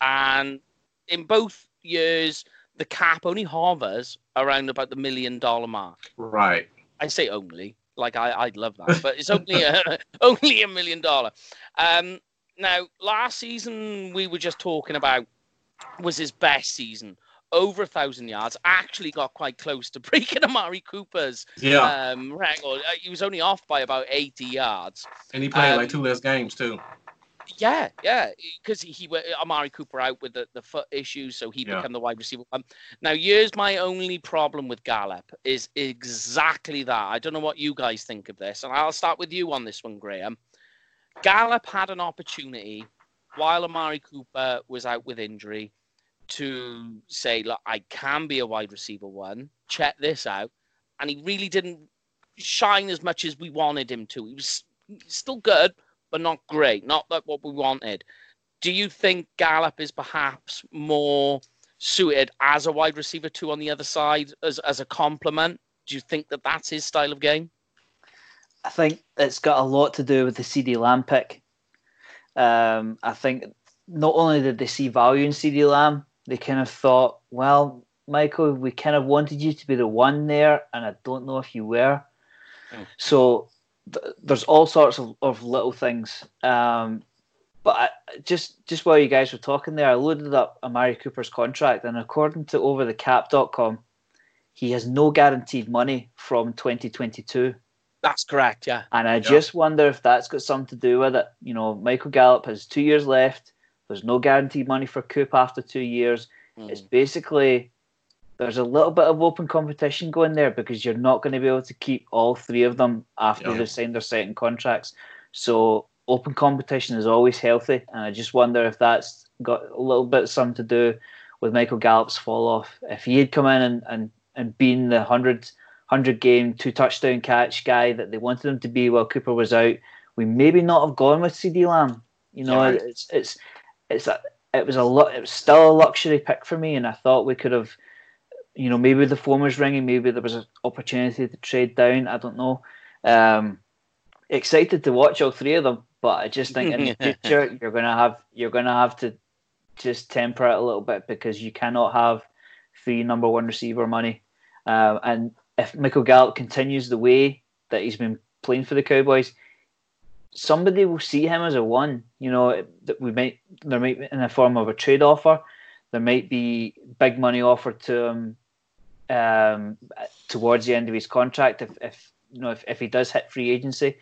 S1: and in both years, the cap only hovers around about the million dollar mark.
S2: Right.
S1: I say only, like I, I'd love that, but it's only a, only a million dollar. Um, now, last season we were just talking about was his best season, over a thousand yards. Actually, got quite close to breaking Amari Cooper's
S2: Yeah.
S1: um, record. Uh, He was only off by about 80 yards.
S2: and he played
S1: um,
S2: like two less games too.
S1: Yeah, yeah, because he, he went Amari Cooper out with the, the foot issues, so he
S2: Yeah.
S1: became the wide receiver. Um, now, here's my only problem with Gallup is exactly that. I don't know what you guys think of this, and I'll start with you on this one, Graham. Gallup had an opportunity while Amari Cooper was out with injury to say, look, I can be a wide receiver one. Check this out. And he really didn't shine as much as we wanted him to. He was still good, but not great. Not like what we wanted. Do you think Gallup is perhaps more suited as a wide receiver two on the other side as, as a complement? Do you think that that's his style of game?
S4: I think it's got a lot to do with the CeeDee Lamb pick. Um, I think not only did they see value in CeeDee Lamb, they kind of thought, well, Michael, we kind of wanted you to be the one there, and I don't know if you were.
S1: Mm.
S4: So th- there's all sorts of, of little things. Um, but I, just just while you guys were talking there, I loaded up Amari Cooper's contract, and according to OverTheCap.com, he has no guaranteed money from 2022.
S1: That's correct, yeah.
S4: And I just wonder if that's got something to do with it. You know, Michael Gallup has two years left. There's no guaranteed money for Coop after two years. It's
S1: Mm.
S4: basically there's a little bit of open competition going there because you're not going to be able to keep all three of them after
S2: Yeah.
S4: they've signed their second contracts. So open competition is always healthy, and I just wonder if that's got a little bit something to do with Michael Gallup's fall off. If he had come in and and, and been the 100, 100 game two touchdown catch guy that they wanted him to be while Cooper was out, we maybe not have gone with CeeDee Lamb. You know,
S2: Right.
S4: it's it's it's a, it was a lot. It was still a luxury pick for me, and I thought we could have, you know, maybe the phone was ringing, maybe there was an opportunity to trade down. I don't know. Um, excited to watch all three of them, but I just think in the future you're gonna have you're gonna have to just temper it a little bit because you cannot have three number one receiver money. Um, and if Michael Gallup continues the way that he's been playing for the Cowboys, somebody will see him as a one. You know, that we might there might be in the form of a trade offer. There might be big money offered to him um, towards the end of his contract if, if you know if, if he does hit free agency.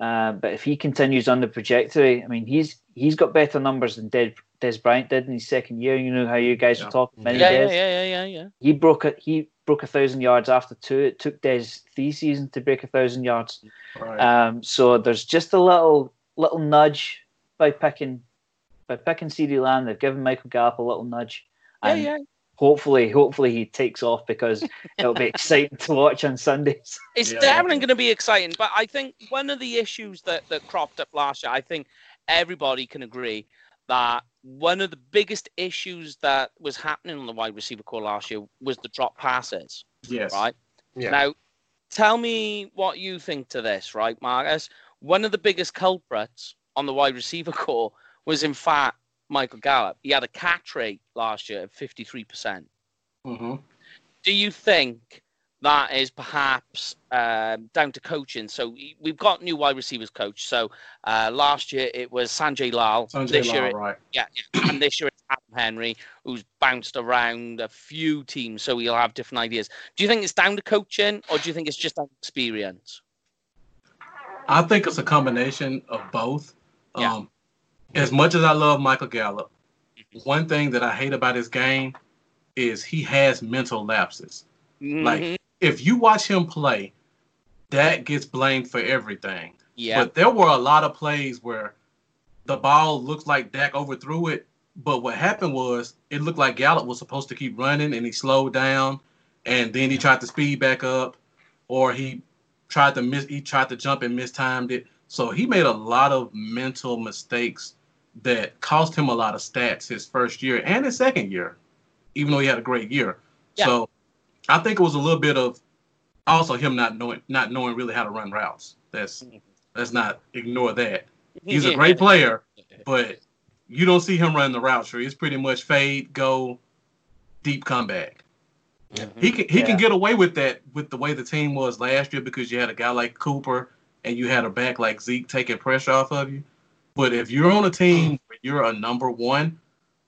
S4: Uh, but if he continues on the trajectory, I mean, he's he's got better numbers than Dez, Dez Bryant did in his second year. You know how you guys
S2: Yeah.
S4: were talking, many
S1: Yeah, yeah,
S4: days.
S1: yeah, yeah, yeah, yeah.
S4: He broke it. He broke a thousand yards after two. It took Dez three seasons to break a thousand yards.
S2: Right.
S4: Um, so there's just a little little nudge by picking by picking CeeDee Lamb. They've given Michael Gallup a little nudge,
S1: Yeah, yeah.
S4: Hopefully, hopefully he takes off because it'll be exciting to watch on Sundays.
S1: It's
S2: Yeah.
S1: definitely going to be exciting. But I think one of the issues that, that cropped up last year, I think everybody can agree that one of the biggest issues that was happening on the wide receiver corps last year was the drop passes,
S2: yes.
S1: right?
S3: Yeah.
S1: Now, tell me what you think to this, right, Marcus? One of the biggest culprits on the wide receiver corps was, in fact, Michael Gallup. He had a catch rate last year of 53%.
S2: hmm
S1: do you think that is perhaps um, down to coaching? So we- we've got new wide receivers coach. So uh, last year it was Sanjay Lal.
S2: Sanjay
S1: this year,
S2: Lal,
S1: it,
S2: right.
S1: yeah, yeah. and this year it's Adam Henry, who's bounced around a few teams, so he'll have different ideas. Do you think it's down to coaching, or do you think it's just experience?
S2: I think it's a combination of both.
S1: Yeah.
S2: Um, as much as I love Michael Gallup, one thing that I hate about his game is he has mental lapses. Like-
S1: Mhm.
S2: If you watch him play, Dak gets blamed for everything.
S1: yeah,
S2: But there were a lot of plays where the ball looks like Dak overthrew it, but what happened was it looked like Gallup was supposed to keep running and he slowed down and then he tried to speed back up or he tried to miss he tried to jump and mistimed it. So he made a lot of mental mistakes that cost him a lot of stats his first year and his second year, even though he had a great year.
S1: Yeah.
S2: So I think it was a little bit of also him not knowing not knowing really how to run routes. That's let's not ignore that. He's a great player, but you don't see him run the route tree. It's pretty much fade, go, deep comeback.
S1: Mhm.
S2: He can he can get away with that with the way the team was last year because you had a guy like Cooper and you had a back like Zeke taking pressure off of you. But if you're on a team where you're a number one,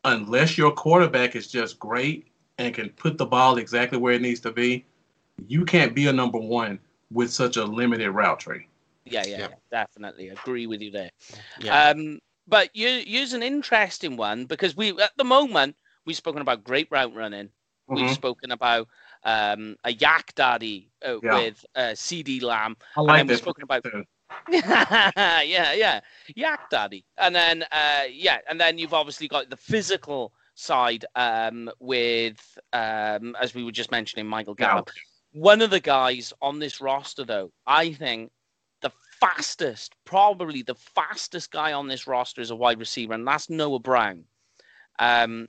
S2: unless your quarterback is just great and can put the ball exactly where it needs to be, you can't be a number one with such a limited route tree.
S1: Yeah, yeah,
S3: Yeah.
S1: yeah, definitely agree with you there.
S3: Yeah.
S1: Um, but you use an interesting one because we at the moment we've spoken about great route running. We've
S2: Mhm.
S1: spoken about um, a YAC daddy uh,
S2: Yeah.
S1: with uh, CeeDee Lamb.
S2: I
S1: and
S2: like
S1: then we've
S2: that.
S1: spoken about
S2: too.
S1: yeah, yeah, YAC daddy, and then uh, yeah, and then you've obviously got the physical side um, with um, as we were just mentioning, Michael Gallup. One of the guys on this roster, though, I think the fastest, probably the fastest guy on this roster is a wide receiver, and that's Noah Brown. Um,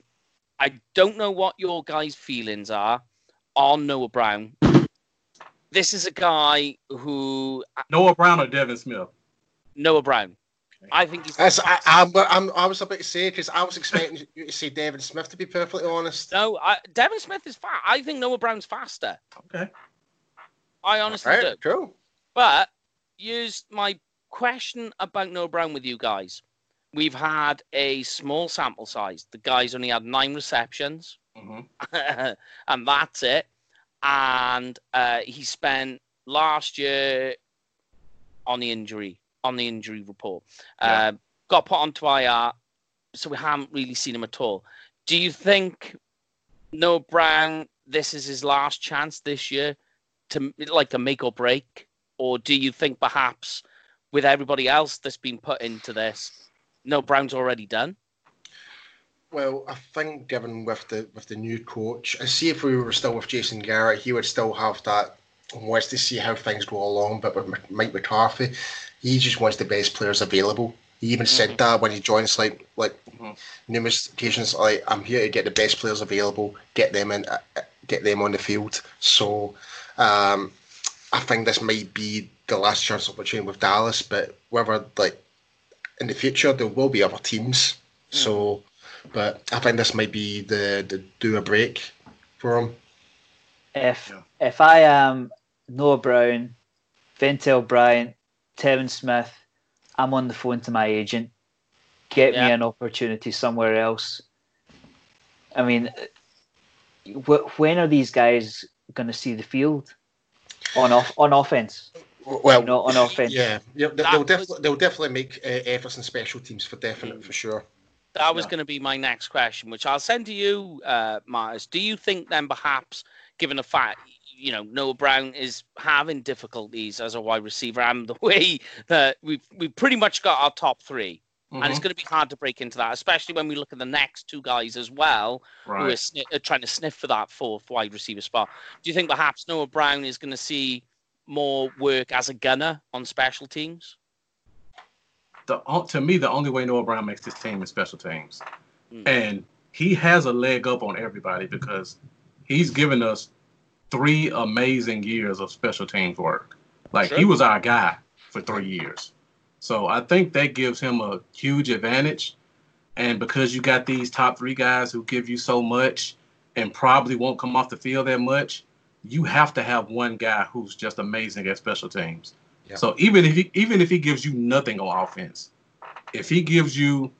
S1: I don't know what your guys' feelings are on Noah Brown. This is a guy who
S2: Noah Brown or Devin Smith.
S1: Noah Brown. I think he's.
S3: As I, I'm, I'm, I was about to say because I was expecting you to say Devin Smith. To be perfectly honest,
S1: no, I, Devin Smith is fast. I think Noah Brown's faster.
S2: Okay.
S1: I honestly do.
S3: right? Cool.
S1: But use my question about Noah Brown with you guys. We've had a small sample size. The guy's only had nine receptions,
S2: hmm
S1: and that's it. And uh, he spent last year on the injury on the injury report.
S2: Yeah.
S1: Uh, got put onto IR, so we haven't really seen him at all. Do you think Noah Brown? This is his last chance this year to like to make or break, or do you think perhaps with everybody else that's been put into this, Noah Brown's already done?
S3: Well, I think given with the with the new coach, I see if we were still with Jason Garrett, he would still have that wants to see how things go along. But with Mike McCarthy, he just wants the best players available. He even said
S1: Mhm.
S3: that when he joins, like like
S2: Mhm.
S3: numerous occasions, like I'm here to get the best players available, get them in, uh, uh, get them on the field. So, um, I think this might be the last chance opportunity with Dallas. But whether like in the future there will be other teams. So, but I think this might be the the do a break for him.
S4: If
S2: Yeah.
S4: if I am Noah Brown, Ventell Bryant, Tevin Smith, I'm on the phone to my agent. Get
S1: Yeah.
S4: me an opportunity somewhere else. I mean, wh- when are these guys going to see the field on off on offense?
S3: Well,
S4: You know, on offense.
S3: yeah, yeah, they-
S1: That
S3: they'll
S1: was-
S3: definitely they'll definitely make uh, efforts in special teams for definite for sure.
S1: That was
S2: Yeah.
S1: going to be my next question, which I'll send to you, uh, Martis. Do you think then, perhaps, given the fact you know Noah Brown is having difficulties as a wide receiver, and the way that we've we've pretty much got our top 3 and it's
S2: Mhm.
S1: going to be hard to break into that, especially when we look at the next two guys as well, who are,
S2: Right.
S1: sni- are trying to sniff for that fourth wide receiver spot. Do you think perhaps Noah Brown is going to see more work as a gunner on special teams?
S2: The, to me, the only way Noah Brown makes this team is special teams.
S1: Mm.
S2: And he has a leg up on everybody because he's given us three amazing years of special teams work. Like he was our guy for three years. So I think that gives him a huge advantage. And because you got these top three guys who give you so much and probably won't come off the field that much, you have to have one guy who's just amazing at special teams.
S3: Yeah.
S2: So even if he even if he gives you nothing on offense, if he gives you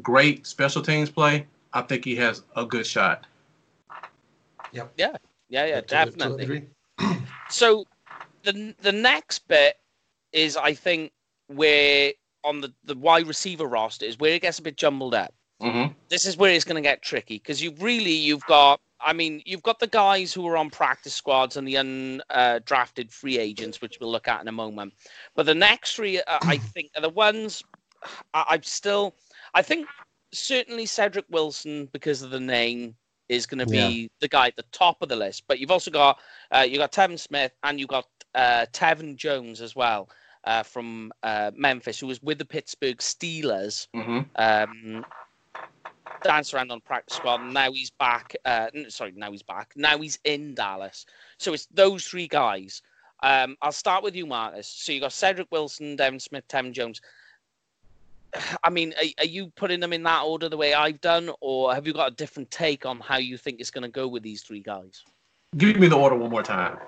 S2: great special teams play, I think he has a good shot. Yep.
S1: Yeah, yeah,
S3: Yeah. totally
S1: definitely.
S3: agree.
S1: So the the next bit is I think where on the, the wide receiver roster is where it gets a bit jumbled up.
S2: Mm-hmm.
S1: This is where it's going to get tricky because you've really you've got I mean you've got the guys who are on practice squads and the undrafted free agents, which we'll look at in a moment. But the next three, uh, I think, are the ones I, I'm still. I think certainly Cedric Wilson because of the name is going to be the guy at the top of the list. But you've also got uh, you got Tevin Smith and you've got uh, Tevin Jones as well uh, from uh, Memphis, who was with the Pittsburgh Steelers.
S2: Mm-hmm.
S1: Um, danced around on practice squad. Now he's back. Uh, sorry, now he's back. Now he's in Dallas. So it's those three guys. Um, I'll start with you, Marcus. So you got Cedric Wilson, Devin Smith, Tim Jones. I mean, are, are, you putting them in that order the way I've done, or have you got a different take on how you think it's going to go with these three guys?
S2: Give me the order one more time.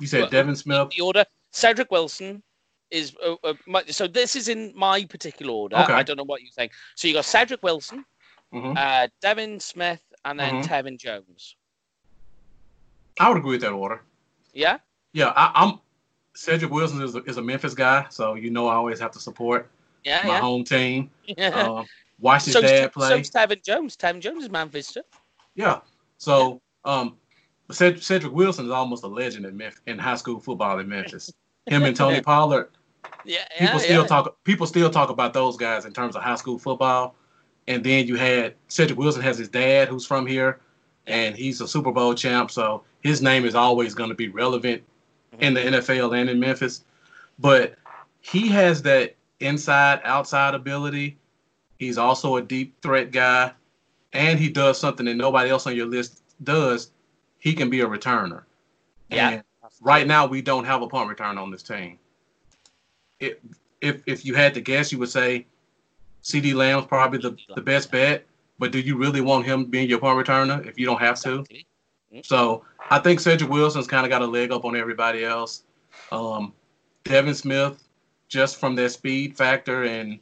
S2: You said well, Devin Smith.
S1: The order: Cedric Wilson is uh, uh, my, so. This is in my particular order. Okay. I don't know what you think. So you got Cedric Wilson, mm-hmm. uh, Devin Smith, and then mm-hmm. Tevin Jones.
S2: I would agree with that order.
S1: Yeah.
S2: Yeah, I, am Cedric Wilson is a, is a Memphis guy, so you know I always have to support
S1: yeah,
S2: my
S1: yeah.
S2: home team. Yeah. Uh, watch his so, dad play.
S1: So Tevin Jones. Tevin Jones is Memphis too.
S2: Yeah. So um, Cedric Wilson is almost a legend in Memphis, in high school football in Memphis. Him and Tony Pollard.
S1: Yeah,
S2: people still talk. People still talk about those guys in terms of high school football. And then you had Cedric Wilson has his dad who's from here, and he's a Super Bowl champ. So his name is always going to be relevant mm-hmm. in the NFL and in Memphis. But he has that inside outside ability. He's also a deep threat guy, and he does something that nobody else on your list does. He can be a returner.
S1: Yeah. And
S2: right now, we don't have a punt return on this team. If if you had to guess, you would say CeeDee Lamb's probably the, the best bet. But do you really want him being your punt returner if you don't have to? So I think Cedric Wilson's kind of got a leg up on everybody else. Um, Devin Smith, just from that speed factor and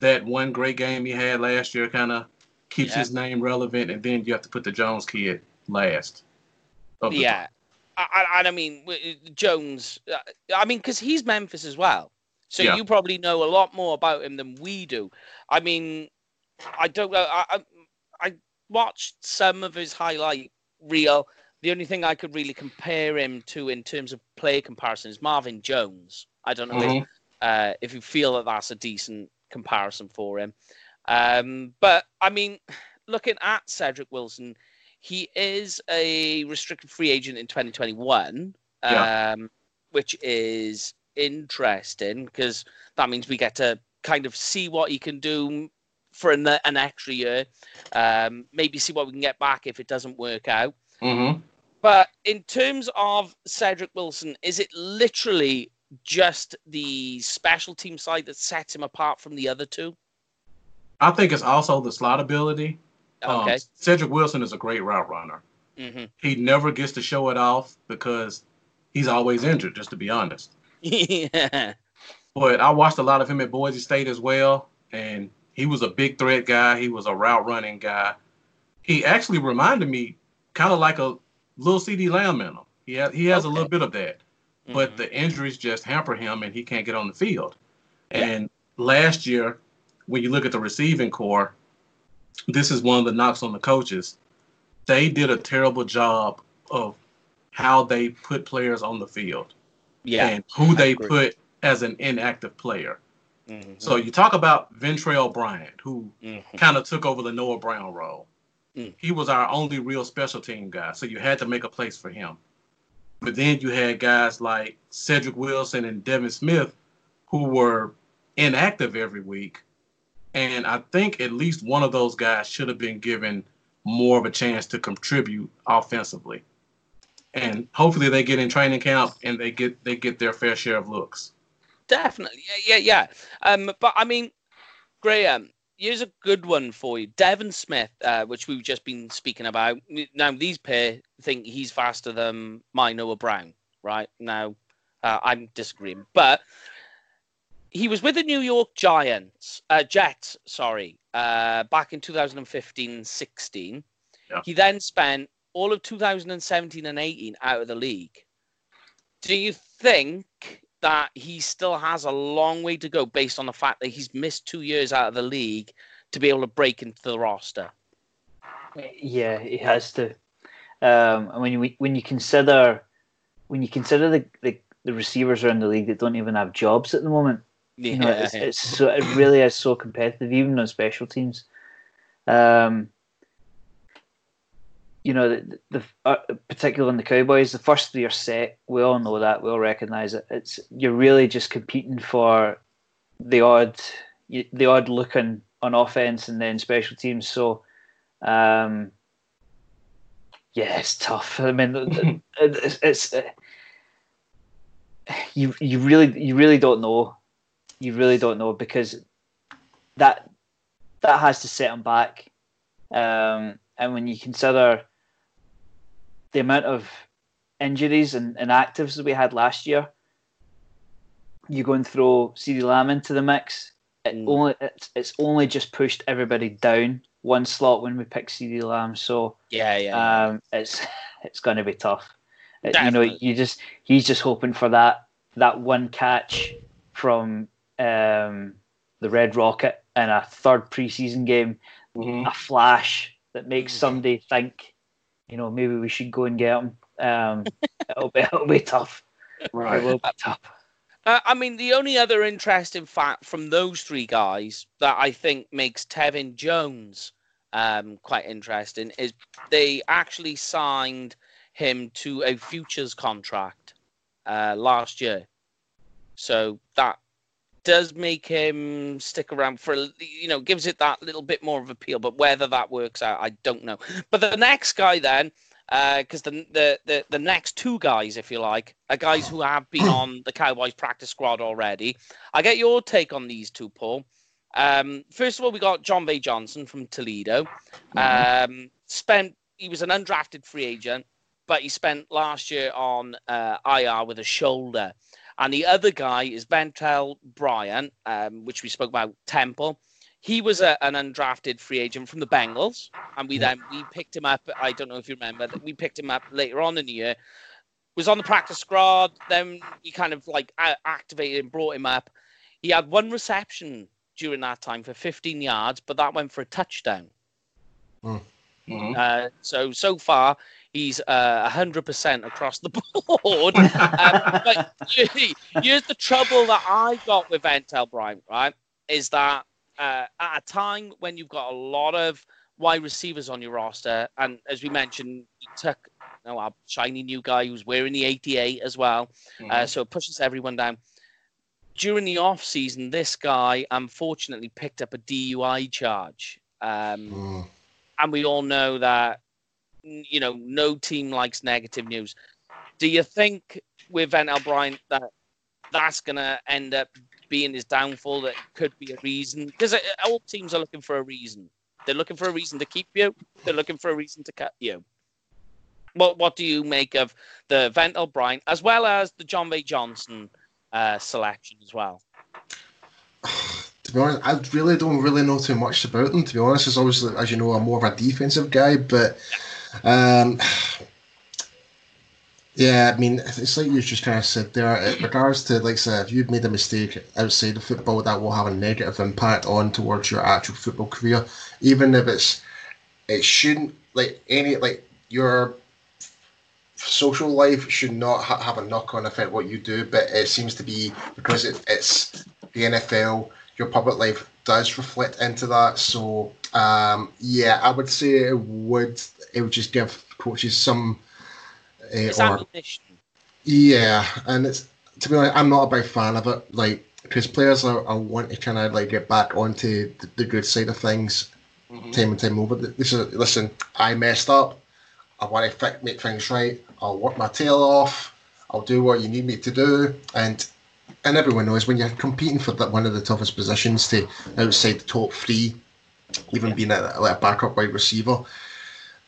S2: that one great game he had last year, kind of keeps yeah. his name relevant. And then you have to put the Jones kid last.
S1: Yeah. I, I, I mean, Jones, uh, I mean, because he's Memphis as well. So yeah. you probably know a lot more about him than we do. I mean, I don't know. I, I, watched some of his highlight reel. The only thing I could really compare him to in terms of play comparison is Marvin Jones. I don't know mm-hmm. if, uh, if you feel that that's a decent comparison for him. Um, but I mean, looking at Cedric Wilson, he is a restricted free agent in 2021, yeah. um, which is interesting because that means we get to kind of see what he can do for an, an extra year. Um, maybe see what we can get back if it doesn't work out.
S2: Mm-hmm.
S1: But in terms of Cedric Wilson, is it literally just the special team side that sets him apart from the other two?
S2: I think it's also the slot ability.
S1: Um, okay. Um,
S2: Cedric Wilson is a great route runner.
S1: Mm-hmm.
S2: He never gets to show it off because he's always injured, just to be honest.
S1: yeah.
S2: But I watched a lot of him at Boise State as well, and he was a big threat guy. He was a route running guy. He actually reminded me kind of like a little CeeDee Lamb in him. He has, he has okay. a little bit of that, mm-hmm. but the injuries just hamper him and he can't get on the field. Yeah. And last year, when you look at the receiving corps, this is one of the knocks on the coaches. They did a terrible job of how they put players on the field.
S1: Yeah.
S2: And who they put as an inactive player. Mm-hmm. So you talk about Ventell Bryant, who mm-hmm. kind of took over the Noah Brown role. Mm. He was our only real special team guy, so you had to make a place for him. But then you had guys like Cedric Wilson and Devin Smith, who were inactive every week. And I think at least one of those guys should have been given more of a chance to contribute offensively. And hopefully they get in training camp and they get they get their fair share of looks.
S1: Definitely, yeah, yeah, yeah. Um, but I mean, Graham, here's a good one for you. Devin Smith, uh, which we've just been speaking about. Now, these pair think he's faster than my Noah Brown, right? Now, uh, I'm disagreeing. But he was with the New York Giants, uh, Jets, sorry, uh, back in 2015 16. Yeah. He then spent all of 2017 and 18 out of the league. Do you think that he still has a long way to go based on the fact that he's missed two years out of the league to be able to break into the roster.
S4: Yeah, he has to. Um, and when you when you consider when you consider the, the, the receivers around the league that don't even have jobs at the moment, yeah. you know, it's, it's so it really is so competitive, even on special teams. Um, you know, the, the uh, particularly in the Cowboys, the first three are set. We all know that. We all recognise it. It's you're really just competing for the odd, the odd looking on offense and then special teams. So, um, yeah, it's tough. I mean, it's, it's uh, you you really you really don't know. You really don't know because that that has to set him back. Um, and when you consider the amount of injuries and inactives that we had last year, you go and throw CeeDee Lamb into the mix. It
S1: Mm.
S4: only it's, it's only just pushed everybody down one slot when we pick CeeDee Lamb. So
S1: Yeah, yeah.
S4: um, it's it's going to be tough. You know, you just he's just hoping for that that one catch from um, the Red Rocket in a third preseason game,
S2: Mhm.
S4: a flash that makes somebody think, you know, maybe we should go and get him. Um, it'll be it'll be tough. It
S2: Right.
S4: will be tough.
S1: Uh, I mean, the only other interesting fact from those three guys that I think makes Tevin Jones um, quite interesting is they actually signed him to a futures contract uh, last year. So that does make him stick around for, you know, gives it that little bit more of appeal. But whether that works out, I don't know. But the next guy then, because the, the the the next two guys, if you like, are guys who have been on the Cowboys practice squad already. I get your take on these two, Paul. Um, first of all, we got Jon'Vea Johnson from Toledo. Um, spent he was an undrafted free agent, but he spent last year on uh, IR with a shoulder. And the other guy is Ventell Bryant, um, which we spoke about, Temple. He was a, an undrafted free agent from the Bengals, and we then we picked him up. I don't know if you remember that we picked him up later on in the year. Was on the practice squad. Then we kind of like activated and brought him up. He had one reception during that time for 15 yards, but that went for a touchdown.
S2: Mhm.
S1: Uh, so so far he's uh, 100% across the board. um, but here's the trouble that I got with Ventell Bryant, right? Is that uh, at a time when you've got a lot of wide receivers on your roster, and as we mentioned, you took you know, our shiny new guy who's wearing the 88 as well, uh, so it pushes everyone down. During the off season, this guy unfortunately picked up a DUI charge. Um,
S3: Mm.
S1: and we all know that you know no team likes negative news. Do you think with Van Bryant that that's going to end up being his downfall? That could be a reason because all teams are looking for a reason. They're looking for a reason to keep you. They're looking for a reason to cut you. What What do you make of the Ventell Bryant as well as the Jon'Vea Johnson uh, selection as well?
S3: To be honest, I really don't really know too much about them. To be honest, as obviously as you know, I'm more of a defensive guy, but um, yeah, I mean, it's like you just kind of said there. In regards to like, say, if you've made a mistake outside of football, that will have a negative impact on towards your actual football career, even if it's it shouldn't like any like your social life should not ha- have a knock-on effect what you do but it seems to be because it, it's the nfl your public life does reflect into that so um, yeah i would say it would it would just give coaches some uh, or yeah, and it's to be honest, I'm not a big fan of it. Like because players are, are want to kind of like get back onto the, the good side of things,
S2: Mhm.
S3: time and time over. This is listen. I messed up. I want to fi- make things right. I'll work my tail off. I'll do what you need me to do, and and everyone knows when you're competing for that one of the toughest positions to outside the top three, even being a, like a backup wide receiver,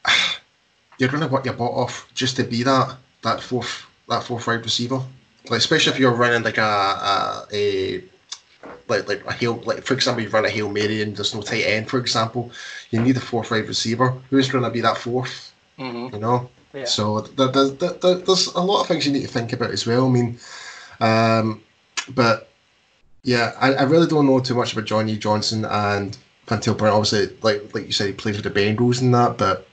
S3: you're going to work your butt off just to be that that fourth that fourth wide receiver. Like especially if you're running like a a, a like like a hail like for example you run a hail mary and there's no tight end for example, you need a fourth wide receiver. Who's going to be that fourth?
S2: Mhm.
S3: You know.
S4: Yeah.
S3: So there, there, there- there's a lot of things you need to think about as well. I mean, um, but yeah, I, I really don't know too much about Johnny Johnson and Pantel Brown. Obviously, like like you said, he plays with the Bengals and that, but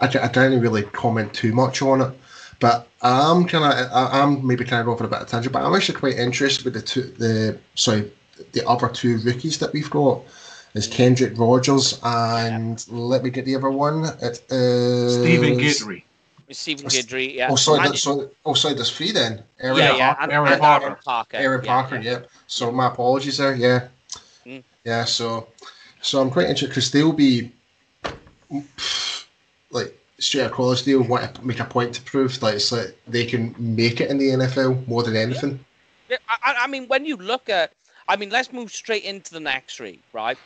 S3: I, I can't really comment too much on it. But I'm kind of I'm maybe kind of going for a bit of tangent, but I'm actually quite interested with the two the sorry the other two rookies that we've got. Is Kendrick Rogers and let me get the other one. It is
S2: Stephen Guidry.
S1: Stephen Guidry, yeah.
S3: Oh, sorry,
S1: And-
S3: that, so, oh, sorry, there's three then. Aaron,
S1: yeah, yeah.
S2: Parker-
S1: and-
S2: Aaron
S1: and
S2: Parker.
S1: Aaron Parker.
S3: Aaron
S1: yeah, yeah.
S3: yeah. So my apologies there, yeah.
S1: Mm.
S3: Yeah, so So I'm quite interested because they'll be like straight across. They'll want to make a point to prove that it's like they can make it in the NFL more than anything.
S1: Yeah, I, I mean, when you look at, I mean, let's move straight into the next three, right?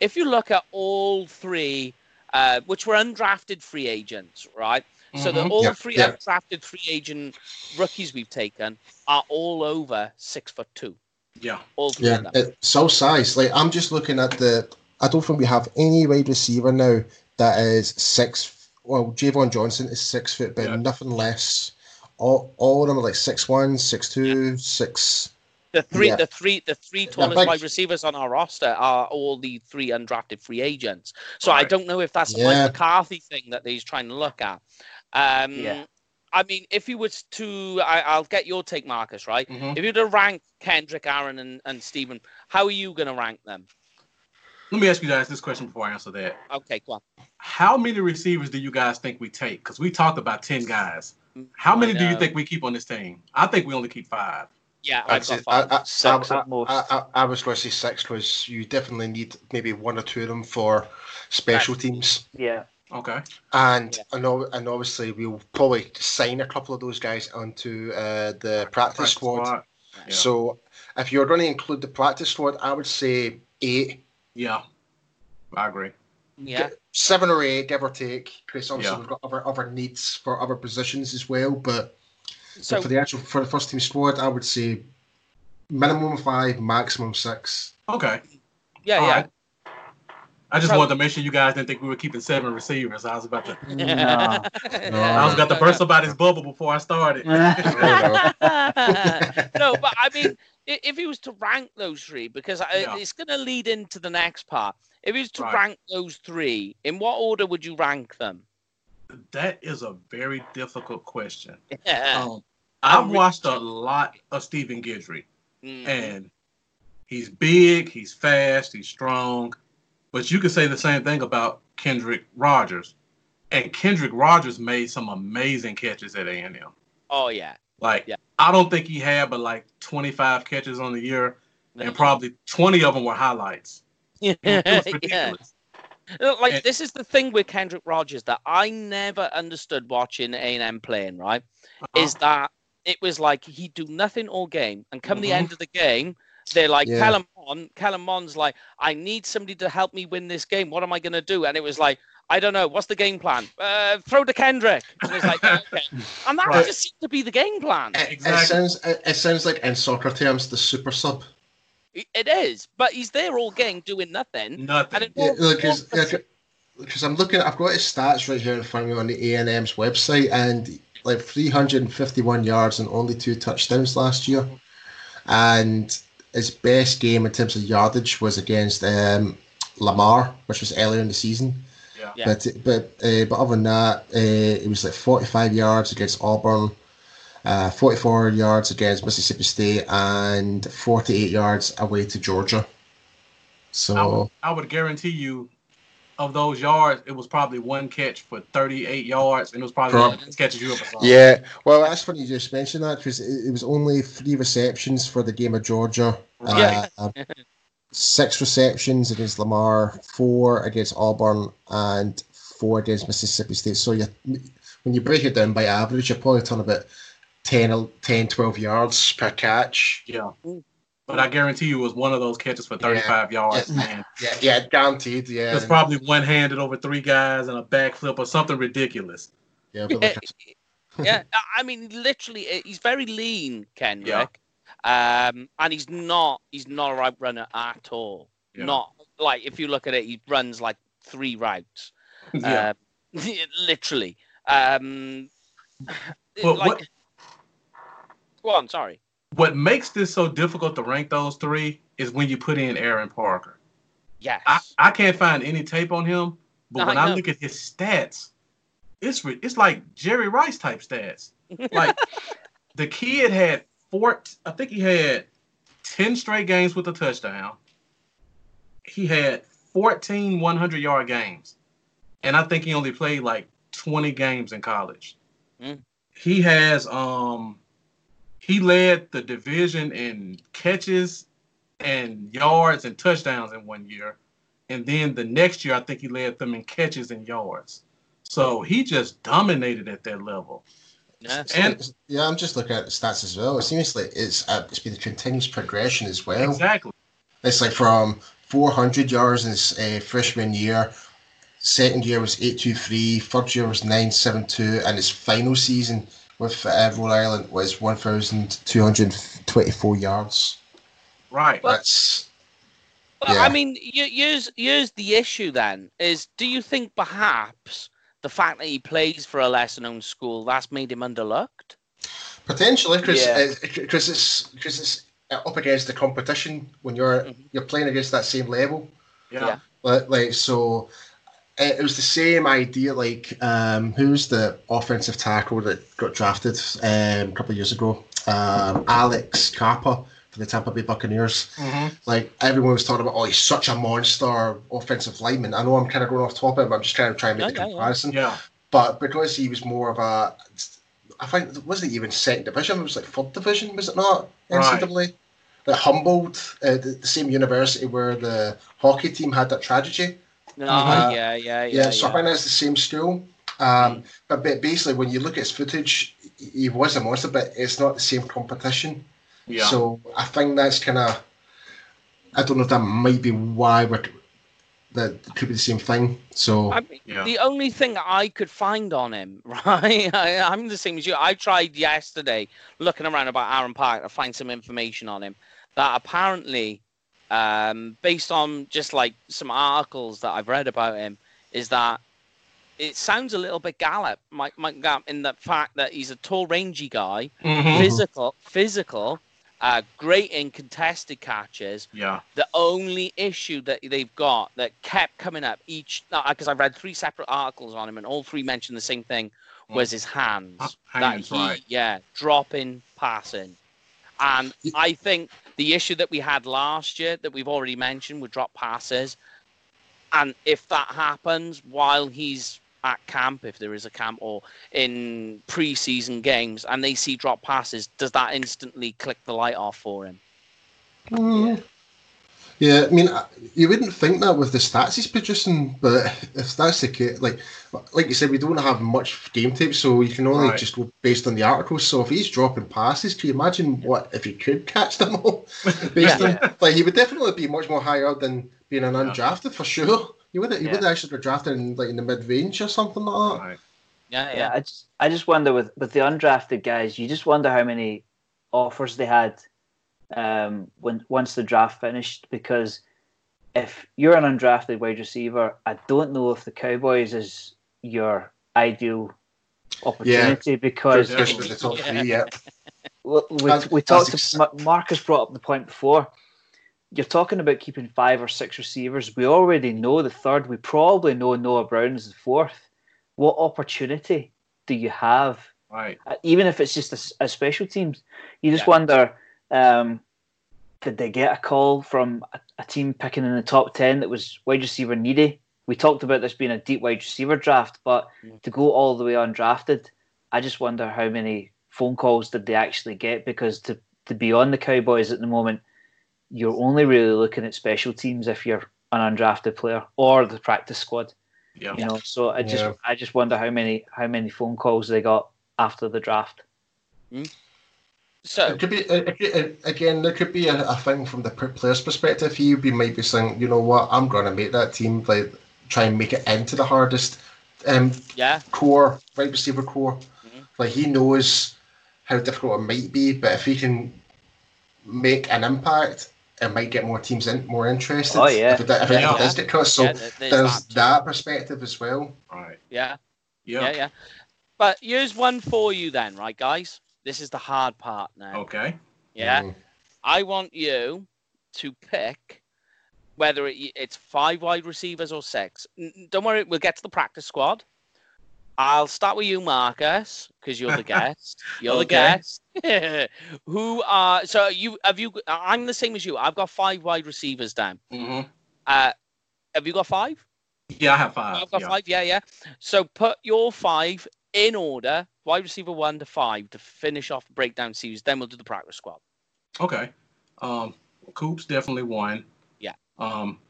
S1: If you look at all three, uh, which were undrafted free agents, right? So the
S2: Mhm.
S1: all
S3: Yeah,
S1: three
S3: yeah.
S1: undrafted free agent rookies we've taken are all over six foot two.
S2: Yeah.
S1: All three
S3: Yeah,
S1: of them.
S3: it's so size. Like I'm just looking at the. I don't think we have any wide receiver now that is six. Well, Javon Johnson is six foot, but
S2: Yeah.
S3: nothing less. All, all of them are like six one, six two, six.
S1: The three,
S3: Yeah.
S1: the three, the three tallest
S3: like-
S1: wide receivers on our roster are all the three undrafted free agents. So I don't know if that's a
S3: Yeah.
S1: Mike McCarthy thing that he's trying to look at. Um,
S4: Yeah.
S1: I mean, if you was to, I, I'll get your take, Marcus. Right?
S2: Mhm.
S1: If you were to rank Kendrick, Aaron, and, and Stephen, how are you going to rank them?
S2: Let me ask you guys this question before I answer that.
S1: Okay, go on.
S2: How many receivers do you guys think we take? Because we talked about 10 guys. How many do you think we keep on this team? I think we only keep five.
S1: Yeah,
S3: I'd
S1: I've
S3: say-
S1: got five.
S3: I, I,
S4: Six
S3: I,
S4: at most.
S3: I, I, I was going to say six because you definitely need maybe one or two of them for special teams.
S4: Yeah.
S2: Okay.
S3: And
S1: Yeah.
S3: and, and obviously we'll probably sign a couple of those guys onto uh, the practice,
S2: Practice
S3: squad.
S2: squad. Yeah.
S3: So if you're going to include the practice squad, I would say eight,
S2: Yeah. I agree.
S1: yeah,
S3: seven or eight, give or take. Because obviously
S2: Yeah.
S3: we've got other other needs for other positions as well. But
S1: so
S3: for the actual for the first team squad, I would say minimum five, maximum six.
S2: Okay.
S1: yeah,
S2: All
S1: yeah.
S2: right. I just
S1: So-
S2: wanted to make sure you guys didn't think we were keeping seven receivers. I was about to
S4: No.
S2: I was about to burst about his bubble before I started.
S1: no, but I mean, if he was to rank those three, because I,
S2: Yeah.
S1: it's going to lead into the next part. If he was to
S2: Right.
S1: rank those three, in what order would you rank them?
S2: That is a very difficult question.
S1: Yeah.
S2: Um, I've
S1: I'm re-
S2: watched a lot of Stephen Guidry,
S1: Mhm.
S2: and he's big, he's fast, he's strong. But you could say the same thing about Kendrick Rogers. And Kendrick Rogers made some amazing catches at A&M.
S1: Oh yeah.
S2: Like,
S1: Yeah.
S2: I don't think he had but like 25 catches on the year, and probably 20 of them were highlights.
S1: Yeah. Like
S2: And-
S1: this is the thing with Kendrick Rogers that I never understood watching A and M playing. Right,
S2: Uh-huh.
S1: is that it was like he'd do nothing all game, and come the
S2: Mhm.
S1: end of the game, they're like,
S3: Yeah.
S1: Kellen Mond, Kellen Mond's like, I need somebody to help me win this game. What am I going to do? And it was like, I don't know. What's the game plan? Uh, throw to Kendrick. And it's like, okay. And that
S2: Right.
S1: just seemed to be the game plan.
S3: It,
S2: Exactly.
S3: it sounds it, it sounds like in soccer terms the super sub.
S1: It- It is, but he's there all game doing nothing. And
S2: Nothing.
S1: it
S3: Yeah,
S1: all-
S3: because because I'm looking, I've got his stats right here in front of me on the A and M's website, and like 351 yards and only two touchdowns last year, and his best game in terms of yardage was against um, Lamar, which was earlier in the season.
S2: Yeah.
S1: Yeah.
S3: But but uh, but other than that, uh, it was like 45 yards against Auburn. Uh, 44 yards against Mississippi State and 48 yards away to Georgia. So
S2: I would, I would guarantee you, of those yards, it was probably one catch for 38 yards, and it was probably one of the catches you ever saw.
S3: Yeah, well, that's funny you just mentioned that because it, it was only three receptions for the game of Georgia.
S1: Yeah.
S3: Uh, six receptions against Lamar, four against Auburn, and four against Mississippi State. So you, when you break it down by average, you're probably talking about 10, 10 12 yards per catch.
S2: Yeah. But I guarantee you, it was one of those catches for 35 yards,
S3: Yeah.
S2: and
S3: Yeah, yeah, guaranteed. Yeah,
S2: it's probably one handed over three guys and a backflip or something ridiculous.
S3: yeah, but
S1: yeah, I mean, literally, he's very lean, Kendrick, um, and he's not he's not a right runner at all.
S2: Yeah.
S1: Not like if you look at it, he runs like three routes,
S2: Yeah.
S1: um, literally. Um,
S2: But
S1: like,
S2: what-
S1: go on, sorry.
S2: What makes this so difficult to rank those three is when you put in Aaron Parker.
S1: Yes,
S2: I, I can't find any tape on him, but when
S1: I
S2: look at his stats, it's re- it's like Jerry Rice type stats. Like the kid had four, I think he had ten straight games with a touchdown. He had 14 100 yard games, and I think he only played like 20 games in college.
S1: Mm.
S2: He has um he led the division in catches and yards and touchdowns in one year. and then the next year I think he led them in catches and yards. So he just dominated at that level.
S1: Yeah.
S2: And
S3: yeah, I'm just looking at the stats as well. It seems like it's uh, it's been a continuous progression as well.
S2: exactly.
S3: It's like from 400 yards in his uh, freshman year, second year was 823, third year was 972, and his final season with uh, Rhode Island was 1,224 yards.
S2: Right.
S3: That's
S1: Well,
S3: Yeah.
S1: I mean, you, here's here's the issue. Then is, do you think perhaps the fact that he plays for a lesser known school that's made him underlooked?
S3: potentially because
S4: Yeah.
S3: because it's because it's up against the competition when you're
S1: Mhm.
S3: you're playing against that same level.
S2: yeah.
S1: yeah.
S3: Like, like so, it it was the same idea. Like, um, who's the offensive tackle that got drafted um, a couple of years ago? Um, Alex Cappa for the Tampa Bay Buccaneers.
S2: Mhm.
S3: Like everyone was talking about, oh, he's such a monster offensive lineman. I know I'm kind of going off topic, but I'm just trying to try and make
S1: Yeah,
S3: the
S1: yeah, yeah.
S3: comparison.
S2: Yeah.
S3: But because he was more of a, I think wasn't it even second division? It was like third division, was it not?
S2: Right.
S3: NCAA. That Humboldt, uh, the, the same university where the hockey team had that tragedy.
S1: No,
S3: Uh,
S1: yeah, yeah,
S3: Yeah,
S1: yeah.
S3: so I
S1: yeah.
S3: think that's the same school. Um, but, but basically, when you look at his footage, he was a monster, but it's not the same competition.
S2: Yeah.
S3: So I think that's kind of, I don't know if that might be why we're, that could be the same thing. So
S1: I mean,
S2: yeah.
S1: the only thing I could find on him, right? I, I'm the same as you. I tried yesterday looking around about Aaron Park to find some information on him. That apparently, um, based on just like some articles that I've read about him, is that it sounds a little bit Gallup, Mike, Mike Gallup, in the fact that he's a tall, rangy guy,
S2: Mhm.
S1: physical, physical, uh, great in contested catches,
S2: Yeah.
S1: the only issue that they've got that kept coming up each because I've read three separate articles on him and all three mentioned the same thing was his hands.
S2: Ha-
S1: that
S2: hands,
S1: he,
S2: right.
S1: yeah, dropping, passing. And I think the issue that we had last year that we've already mentioned with drop passes, and if that happens while he's at camp, if there is a camp, or in preseason games, and they see drop passes, does that instantly click the light off for him?
S3: Mm. Yeah, I mean, you wouldn't think that with the stats he's producing, but if that's the case, like, like you said, we don't have much game tape, so you can only
S2: Right.
S3: just go based on the articles. So if he's dropping passes, can you imagine what if he could catch them all? based
S1: Yeah.
S3: on, like, he would definitely be much more higher than being an
S2: Yeah.
S3: undrafted for sure. You would, he
S4: Yeah.
S3: would actually be drafted in like in the mid range or something like that.
S2: Right.
S1: Yeah,
S4: Yeah,
S1: yeah.
S4: I just I just wonder with with the undrafted guys, you just wonder how many offers they had um, when once the draft finished. Because if you're an undrafted wide receiver, I don't know if the Cowboys is your ideal opportunity because
S1: Yeah.
S3: three, yeah.
S4: we, we, we talked.
S3: ex-
S4: Ma- Marcus brought up the point before. You're talking about keeping five or six receivers. We already know the third. We probably know Noah Brown is the fourth. What opportunity do you have?
S2: Right.
S4: Uh, Even if it's just a special teams, you just
S1: Yeah.
S4: wonder: um, did they get a call from a, a team picking in the top ten that was wide receiver needy? We talked about this being a deep wide receiver draft, but
S1: Mm.
S4: to go all the way undrafted, I just wonder how many phone calls did they actually get because to, to be on the Cowboys at the moment, you're only really looking at special teams if you're an undrafted player or the practice squad.
S2: Yeah.
S4: You know, so I just
S3: Yeah.
S4: I just wonder how many how many phone calls they got after the draft.
S1: So
S3: It could be it, it, it- again. There could be a, a thing from the player's perspective. He be might be saying, you know what, I'm going to make that team like try and make it into the hardest um,
S1: yeah,
S3: corps wide receiver corps.
S1: Mhm.
S3: Like he knows how difficult it might be, but if he can make an impact, it might get more teams in more interested.
S4: Oh, yeah.
S3: if it, if it,
S2: Yeah.
S3: does get cut. So
S1: yeah, there's
S3: there's
S1: that.
S3: that perspective as well.
S2: Right.
S1: Yeah,
S2: Yeah.
S1: yeah, yeah. But here's one for you then, right, guys? This is the hard part now.
S2: Okay.
S1: Yeah,
S3: Mm.
S1: I want you to pick whether it, it's five wide receivers or six. N- n- Don't worry, we'll get to the practice squad. I'll start with you, Marcus, because you're the guest. You're the guest. Who are so you? Have you? I'm the same as you. I've got five wide receivers down.
S2: hmm
S1: Uh, have you got five?
S2: Yeah, I have 5
S1: I've got
S2: yeah.
S1: five. Yeah, yeah. So put your five in order, wide receiver one to five, to finish off the breakdown series. Then we'll do the practice squad.
S2: Okay. Um, Coop's definitely one.
S1: Yeah.
S2: Um,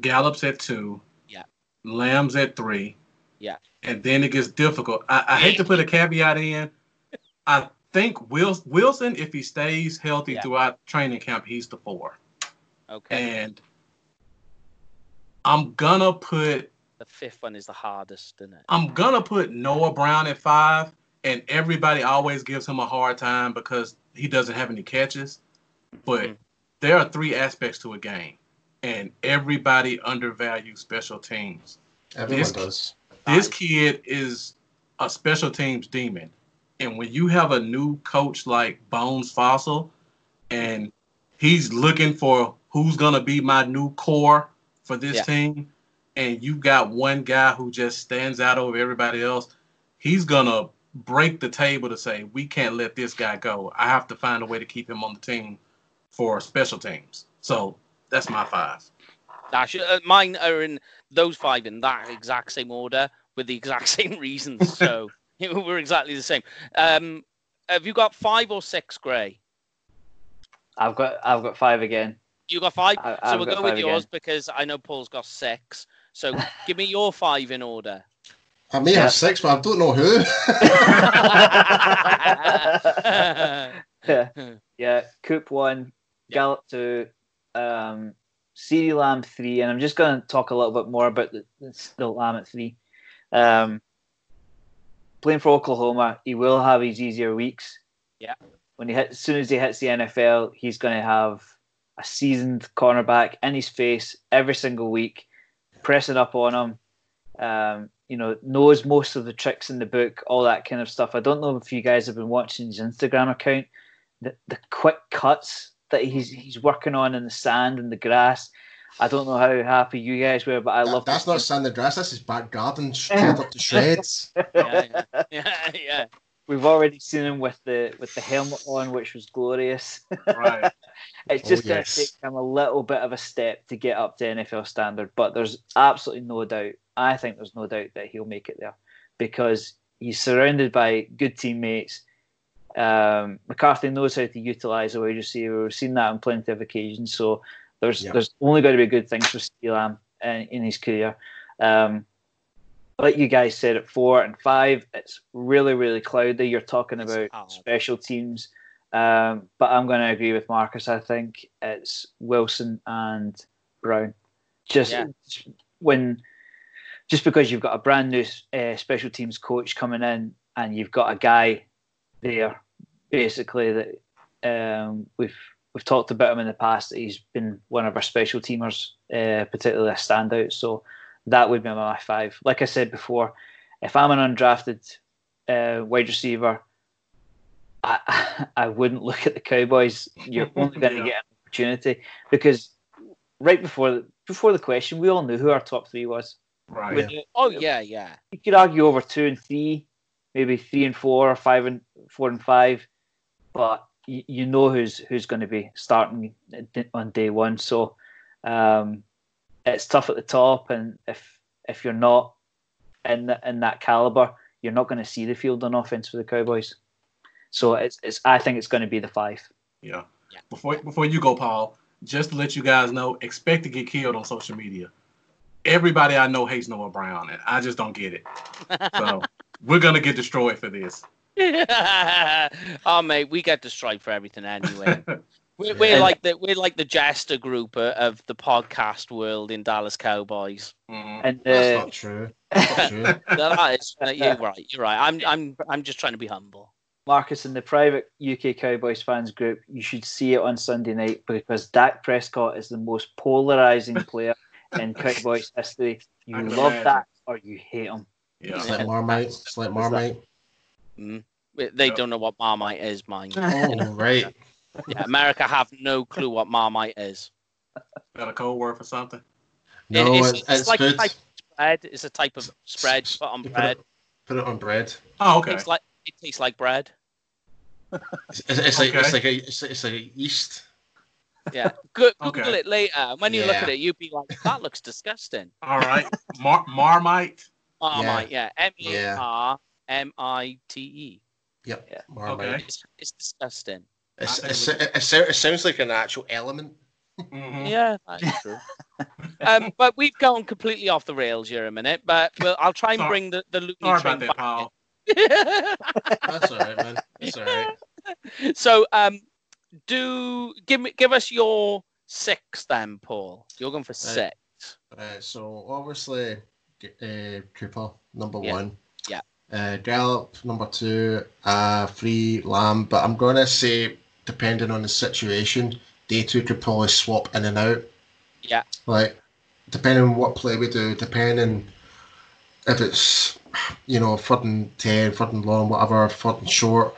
S2: Gallup's at two.
S1: Yeah.
S2: Lamb's at three.
S1: Yeah.
S2: And then it gets difficult. I, I hate to put a caveat in. I think Wilson, Wilson if he stays healthy
S1: Yeah.
S2: throughout training camp, he's the four.
S1: Okay.
S2: And I'm gonna put
S1: the fifth one is the hardest, isn't it?
S2: I'm gonna put Noah Brown at five, and everybody always gives him a hard time because he doesn't have any catches. But
S1: Mhm.
S2: there are three aspects to a game, and everybody undervalues special teams.
S3: Everyone
S2: This-
S3: does.
S2: This kid is a special teams demon, and when you have a new coach like Bones Fassel, and he's looking for who's gonna be my new core for this
S1: Yeah.
S2: team, and you got one guy who just stands out over everybody else, he's gonna break the table to say we can't let this guy go. I have to find a way to keep him on the team for special teams. So that's my five.
S1: Actually, uh, mine are in those five in that exact same order with the exact same reasons. So we're exactly the same. Um, have you got five or six, Gray?
S4: I've got I've got five again.
S1: You got five.
S4: I-
S1: so
S4: I've
S1: we'll go with yours
S4: again.
S1: because I know Paul's got six. So give me your five in order.
S3: I may
S4: Yeah.
S3: have six, but I don't know who.
S4: yeah, yeah. Coop one,
S1: Yeah.
S4: Gallup two, um, CeeDee Lamb three, and I'm just going to talk a little bit more about the, the, the Lamb at three. Um, playing for Oklahoma, he will have his easier weeks.
S1: Yeah.
S4: When he hit, as soon as he hits the NFL, he's going to have a seasoned cornerback in his face every single week, pressing up on him. Um, you know, knows most of the tricks in the book, all that kind of stuff. I don't know if you guys have been watching his Instagram account. The the quick cuts that he's he's working on in the sand and the grass. I don't know how happy you guys were, but I
S3: That-
S4: love
S3: that's
S4: to
S3: not sand and grass. That's his back garden, straight up to shreds.
S1: yeah, yeah, yeah, yeah.
S4: We've already seen him with the with the helmet on, which was glorious.
S2: Right.
S4: It's
S3: Oh,
S4: just going to
S3: yes.
S4: take him a little bit of a step to get up to NFL standard, but there's absolutely no doubt. I think there's no doubt that he'll make it there because he's surrounded by good teammates. Um, McCarthy knows how to utilize a wide receiver. We've seen that on plenty of occasions. So there's
S3: Yep.
S4: there's only going to be good things for CeeDee Lamb in, in his career. Um, like you guys said at four and five, it's really really cloudy. You're talking
S1: It's
S4: about
S1: hard.
S4: special teams. Um, but I'm going to agree with Marcus. I think it's Wilson and Brown. Just
S1: Yeah.
S4: when, just because you've got a brand new uh, special teams coach coming in and you've got a guy there, basically that um, we've we've talked about him in the past. That he's been one of our special teamers, uh, particularly a standout. So that would be my five. Like I said before, if I'm an undrafted uh, wide receiver. I, I wouldn't look at the Cowboys. You're only going to
S2: Yeah.
S4: get an opportunity because right before the, before the question, we all knew who our top three was.
S2: Right.
S4: We knew-
S1: Oh yeah, yeah.
S4: you could argue over two and three, maybe three and four, or five and four and five, but you, you know who's who's going to be starting on day one. So um, it's tough at the top, and if if you're not in the, in that caliber, you're not going to see the field on offense for the Cowboys. So it's, it's I think it's going to be the five.
S2: Yeah.
S1: Yeah.
S2: Before before you go, Paul, just to let you guys know, expect to get killed on social media. Everybody I know hates Noah Brown, and I just don't get it. So we're gonna get destroyed for this.
S1: oh mate, we got destroyed for everything anyway. We're, we're
S3: Yeah.
S1: like the we're like the jester group uh, of the podcast world in Dallas Cowboys.
S2: Mhm.
S4: And
S3: That's
S4: uh,
S3: not true. That's not true.
S1: That is, uh, you're right. You're right. I'm I'm I'm just trying to be humble.
S4: Marcus, in the private UK Cowboys fans group, you should see it on Sunday night because Dak Prescott is the most polarizing player in Cowboys history. You
S2: I can
S4: love
S2: imagine.
S4: that or you hate him.
S3: It's like Marmite. It's like Marmite.
S1: Mm. They
S2: Yep.
S1: don't know what Marmite is, mine.
S3: Oh, right.
S1: Yeah, America have no clue what Marmite is.
S2: Got a code word for something?
S3: No,
S1: it's,
S3: it's,
S1: it's
S3: it's
S1: like a type of spread. It's a type of spread put on
S3: You put
S1: bread.
S3: it, put it on bread.
S2: Oh, okay.
S1: It's like it tastes like bread.
S3: It's, it's, it's like it's like a it's, it's like a yeast.
S1: Yeah. Go- Google
S2: Okay.
S1: it later. When you look at it, you'd be like, that looks disgusting.
S2: All right. Mar- Marmite.
S1: Marmite, yeah. M E
S3: Yeah.
S1: R M I T E.
S3: Yep.
S4: Yeah.
S3: Marmite.
S2: Okay.
S1: It's, it's disgusting.
S3: It's, it's, it, it, it sounds like an actual element.
S2: Mhm.
S1: Yeah, that's true. um, but we've gone completely off the rails here a minute. But we'll, I'll try and
S2: Sorry-
S1: bring the the Looney
S2: Sorry
S1: train
S2: about that, Paul.
S3: That's all right, man. That's all right.
S1: so, um, do give me give us your six then, Paul. You're going for six.
S3: Right, so obviously, uh, Cooper number
S1: Yeah.
S3: one.
S1: Yeah.
S3: Uh, Gallup number two. Uh, Free Lamb, but I'm gonna say depending on the situation, day two could probably swap in and out.
S1: Yeah.
S3: Like depending on what play we do, depending if it's you know third and ten, third and long, whatever, third and short.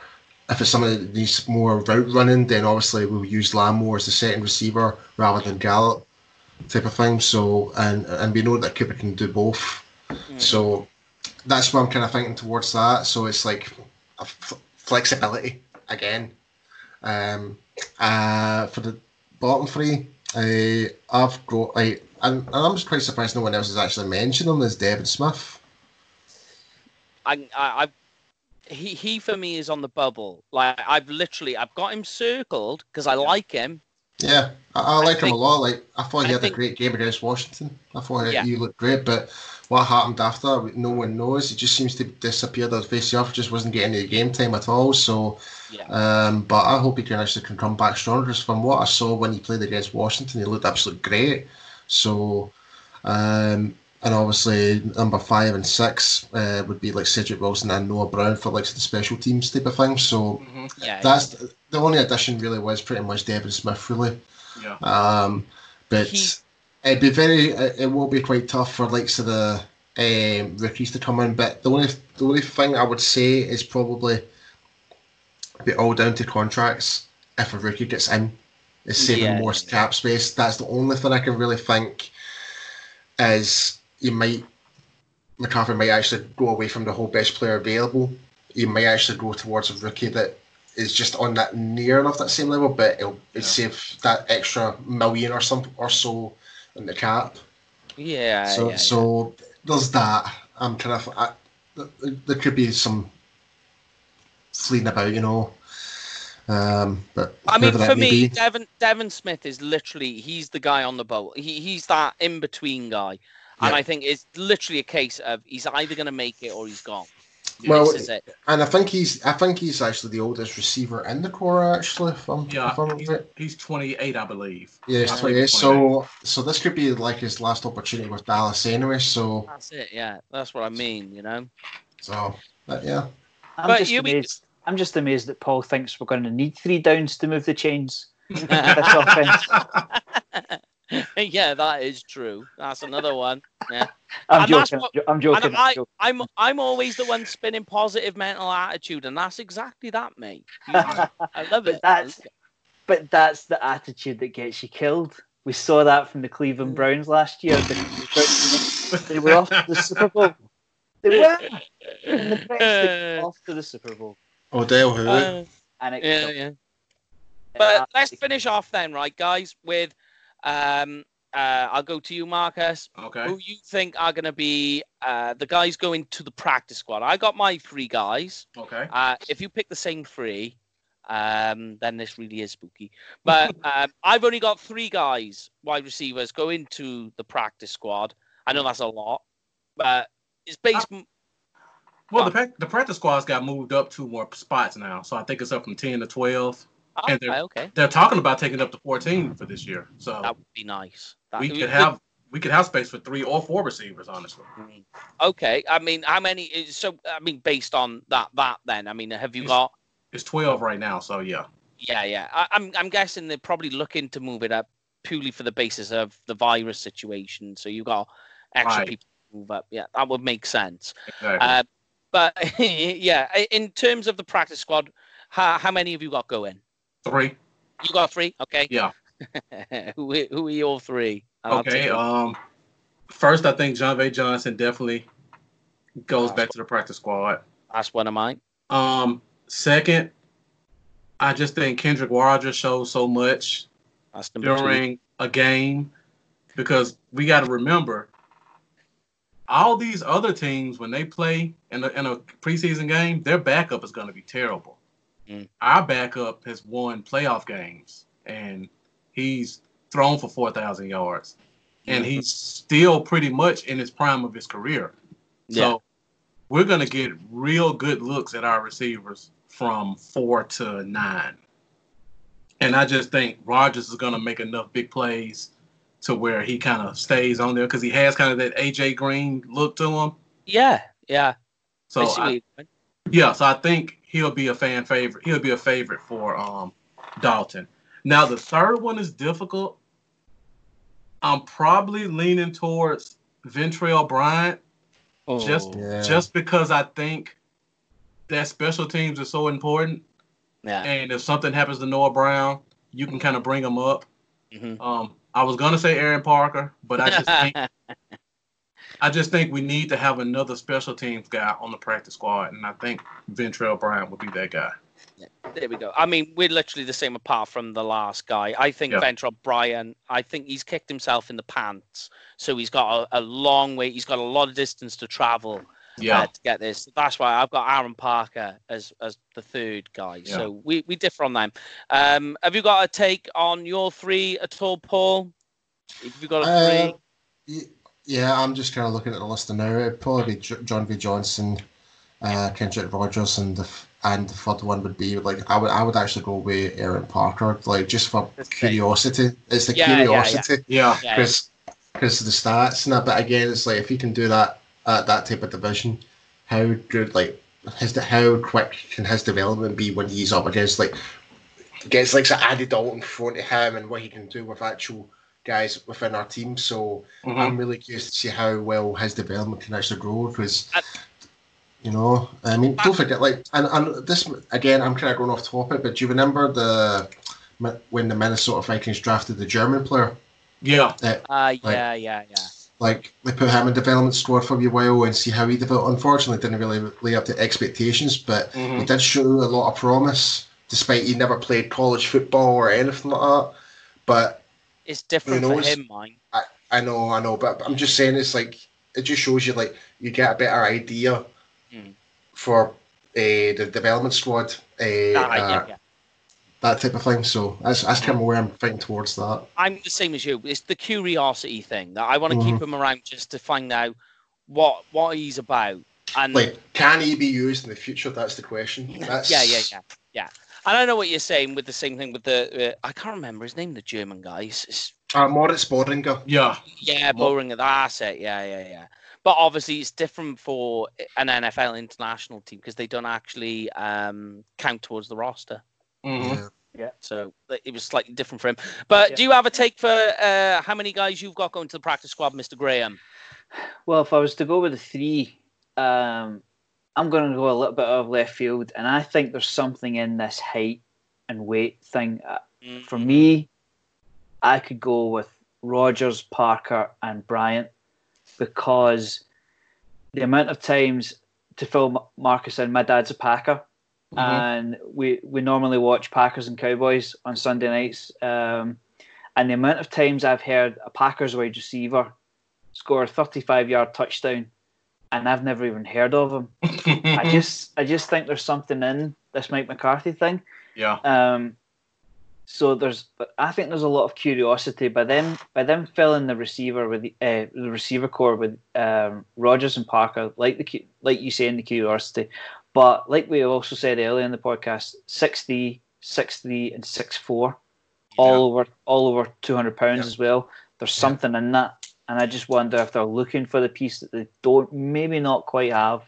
S3: If it's something that needs more route running, then obviously we'll use Lamb as the second receiver rather than Gallup type of thing. So and and we know that Cooper can do both.
S1: Mm.
S3: So that's what I'm kind of thinking towards that. So it's like a f- flexibility again. Um, uh, for the bottom three, I I've got like and, and I'm just quite surprised no one else has actually mentioned him as Devin Smith.
S1: I, I, I, he, he for me is on the bubble. Like I've literally, I've got him circled because I like him.
S3: Yeah, I, I like him
S1: think-
S3: a lot. Like I thought he
S1: I
S3: had
S1: think-
S3: a great game against Washington. I thought
S1: Yeah.
S3: he looked great, but what happened after, no one knows. He just seems to disappear. The face off just wasn't getting any game time at all. So,
S1: Yeah.
S3: um, but I hope he can actually can come back stronger. from what I saw when he played against Washington, he looked absolutely great. So, um, and obviously number five and six uh, would be like Cedric Wilson and Noah Brown for like the special teams type of thing. So
S2: Mhm.
S1: Yeah.
S3: that's the only addition really was pretty much Devin Smith really.
S2: Yeah.
S3: Um, but
S1: He-
S3: it'd be very, it, it will be quite tough for likes of the um, rookies to come in. But the only the only thing I would say is probably be all down to contracts. If a rookie gets in, is saving
S1: Yeah,
S3: more
S1: yeah.
S3: cap space. That's the only thing I can really think is you might McCarthy might actually go away from the whole best player available. You might actually go towards a rookie that is just on that near enough that same level, but it'll,
S2: Yeah.
S3: it'll save that extra million or some or so in the cap.
S1: Yeah.
S3: so
S1: yeah,
S3: so there's that. I'm kind of I, there could be some fleeing about, you know. Um, but
S1: I mean, for me,
S3: be.
S1: Devin Devin Smith is literally he's the guy on the boat. He he's that in between guy, and
S3: Yeah.
S1: I think it's literally a case of he's either going to make it or he's gone.
S3: Well,
S1: it.
S3: and I think he's I think he's actually the oldest receiver in the corps. Actually, if I'm,
S2: Yeah,
S3: if I'm
S2: he's,
S3: right.
S2: he's 28, I believe.
S3: Yeah, he's 28. So so this could be like his last opportunity with Dallas anyway. So
S1: That's it. Yeah, that's what I mean. You know.
S3: so but yeah.
S4: I'm
S1: But
S4: just
S1: you mean-
S4: amazed. I'm just amazed that Paul thinks we're going to need three downs to move the chains. This offense.
S1: yeah, that is true. That's another one. Yeah.
S4: I'm
S1: And
S4: joking.
S1: what-
S4: I'm joking.
S1: And
S4: I'm
S1: I,
S4: joking.
S1: I'm I'm always the one spinning positive mental attitude, and that's exactly that, mate. I love
S4: But
S1: it.
S4: that's- But that's the attitude that gets you killed. We saw that from the
S1: Mm.
S4: Cleveland Browns last year. They, they were off to the Super Bowl. They were. And the Browns they were off to the Super Bowl.
S3: Odell who?
S1: Uh,
S4: And it
S1: yeah, yeah.
S4: them.
S1: But let's finish off then, right, guys? With um, uh, I'll go to you, Marcus.
S2: Okay.
S1: Who you think are going to be uh, the guys going to the practice squad? I got my three guys.
S2: Okay.
S1: Uh, if you pick the same three, um, then this really is spooky. But um, I've only got three guys, wide receivers, go into the practice squad. I know that's a lot, but it's based.
S2: Well, the the practice squad's got moved up two more spots now, so I think it's up from 10 to 12. And
S1: Okay,
S2: they're-
S1: okay,
S2: They're talking about taking it up to 14 for this year. So
S1: that would be nice. That,
S2: we could have we could have space for three or four receivers, honestly.
S1: Okay, I mean, how many? So, I mean, based on that, that then, I mean, have you
S2: Yes.
S1: got?
S2: It's 12 right now, so yeah.
S1: Yeah, yeah. I, I'm, I'm guessing they're probably looking to move it up purely for the basis of the virus situation. So you got extra
S2: Right.
S1: people to move up. Yeah, that would make sense.
S2: Exactly.
S1: Uh, but yeah, in terms of the practice squad, how, how many have you got going?
S2: Three.
S1: You got three. Okay.
S2: Yeah.
S1: who, are- who are your three? I'll
S2: Okay. Um, first, I think Jon'Vea Johnson definitely goes back to the practice squad.
S1: That's one of mine.
S2: Um, second, I just think Kendrick Warner shows so much
S1: That's two.
S2: during a game because we got to remember all these other teams when they play in a, in a preseason game, their backup is going to be terrible.
S1: Mm.
S2: Our backup has won playoff games, and he's thrown for 4,000 yards. And he's still pretty much in his prime of his career. So we're going to get real good looks at our receivers from four to nine. And I just think Rogers is going to make enough big plays to where he kind of stays on there because he has kind of that AJ Green look to him.
S1: Yeah, yeah.
S2: So
S1: I
S2: I-
S1: what you mean.
S2: yeah, so I think he'll be a fan favorite. He'll be a favorite for um Dalton. Now the third one is difficult. I'm probably leaning towards Ventell Bryant just
S1: Oh,
S3: Yeah.
S2: just because I think that special teams is so important.
S1: yeah.
S2: And if something happens to Noah Brown, you can kind of bring him up.
S1: Mhm.
S2: Um, I was gonna say Aaron Parker, but I just think I just think we need to have another special teams guy on the practice squad, and I think Ventell Bryant would be that guy.
S1: There we go. I mean, we're literally the same apart from the last guy. I think
S2: Yeah.
S1: Ventell Bryan, I think he's kicked himself in the pants. So he's got a, a long way, he's got a lot of distance to travel
S2: Yeah,
S1: uh, to get this. That's why I've got Aaron Parker as as the third guy.
S2: Yeah.
S1: So we, we differ on them. Um, have you got a take on your three at all, Paul? Have you got a
S3: Uh,
S1: three?
S3: y- yeah, I'm just kind of looking at the list now. It'd probably be J- Jon'Vea Johnson, uh, Kendrick Rogers, and the and the third one would be like I would I would actually go with Aaron Parker, like just for
S1: That's great.
S3: curiosity. It's the
S1: Yeah, yeah, yeah.
S3: curiosity
S2: yeah,
S1: Yeah,
S3: because because of the stats and that. But again, it's like if he can do that at that type of division, how good like his how quick can his development be when he's up against like against like say, Andy Dalton in front of him and what he can do with actual guys within our team. So
S2: Mhm.
S3: I'm really curious to see how well his development can actually grow because. You know, I mean, don't forget, like, and, and this again, I'm kind of going off topic, but do you remember the when the Minnesota Vikings drafted the German player?
S2: yeah.
S3: That
S1: Uh, yeah, yeah, yeah.
S3: Like they put him in development squad for a while and see how he developed. Unfortunately, didn't really lay up to expectations, but he
S2: Mhm.
S3: did show a lot of promise, despite he never played college football or anything like that. But
S1: It's different for him, mine.
S3: I know, I know, but I'm just saying it's like it just shows you like you get a better idea
S1: Mm.
S3: for uh, the development squad, uh,
S1: Ah, yeah,
S3: uh,
S1: yeah.
S3: That type of thing. So that's that's kind of where I'm fighting towards that.
S1: I'm the same as you. It's the curiosity thing that I want to keep him around just to find out what what he's about. And
S3: Like, can he be used in the future? That's the question. That's
S1: yeah, yeah, yeah, yeah. And I know what you're saying with the same thing with the uh, I can't remember his name, the German guy. It's, it's,
S3: Uh, Moritz Böhringer.
S2: Yeah,
S1: yeah, boring. That's it. Yeah, yeah, yeah. But obviously, it's different for an NFL international team because they don't actually um, count towards the roster.
S2: Mhm.
S3: Yeah.
S1: So it was slightly different for him. But
S4: Yeah.
S1: do you have a take for uh, how many guys you've got going to the practice squad, Mr. Graham?
S4: Well, if I was to go with the three, um, I'm going to go a little bit of left field, and I think there's something in this height and weight thing. Uh, For me, I could go with Rogers, Parker, and Bryant because the amount of times to fill M- Marcus in, my dad's a Packer,
S2: Mhm.
S4: and we we normally watch Packers and Cowboys on Sunday nights. Um, and the amount of times I've heard a Packers wide receiver score a 35 yard touchdown, and I've never even heard of him. I just I just think there's something in this Mike McCarthy thing.
S2: yeah,
S4: Um, so there's, I think there's a lot of curiosity by them by them filling the receiver with the, uh, the receiver corps with um, Rogers and Parker, like the like you say in the curiosity, but like we also said earlier in the podcast, 6'3", 6'3", and six four, all over all over two hundred pounds
S3: Yeah.
S4: as well. There's
S3: Yeah.
S4: something in that, and I just wonder if they're looking for the piece that they don't maybe not quite have.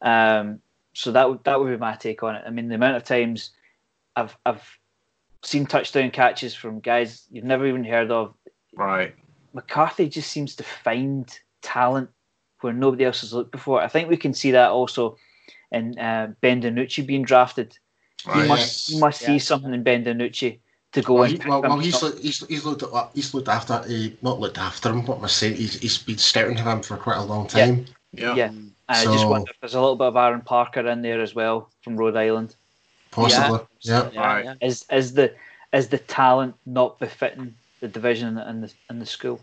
S4: Um, so that would that would be my take on it. I mean, the amount of times I've I've seen touchdown catches from guys you've never even heard of.
S2: right.
S4: McCarthy just seems to find talent where nobody else has looked before. I think we can see that also in uh, Ben DiNucci being drafted. You
S2: Right.
S4: must you must
S1: Yeah.
S4: see something in Ben DiNucci to go
S3: Well,
S4: and
S3: he,
S4: pick
S3: well,
S4: him
S3: well he's, look- he's he's looked at he's looked after uh, not looked after him. What am I saying? He's he's been scouting him for quite a long time.
S2: Yeah.
S4: Yeah. And I just wonder if there's a little bit of Aaron Parker in there as well from Rhode Island.
S3: Possibly. Yeah.
S1: Yeah,
S2: Right.
S1: yeah.
S4: Is is the is the talent not befitting the division and the and the school?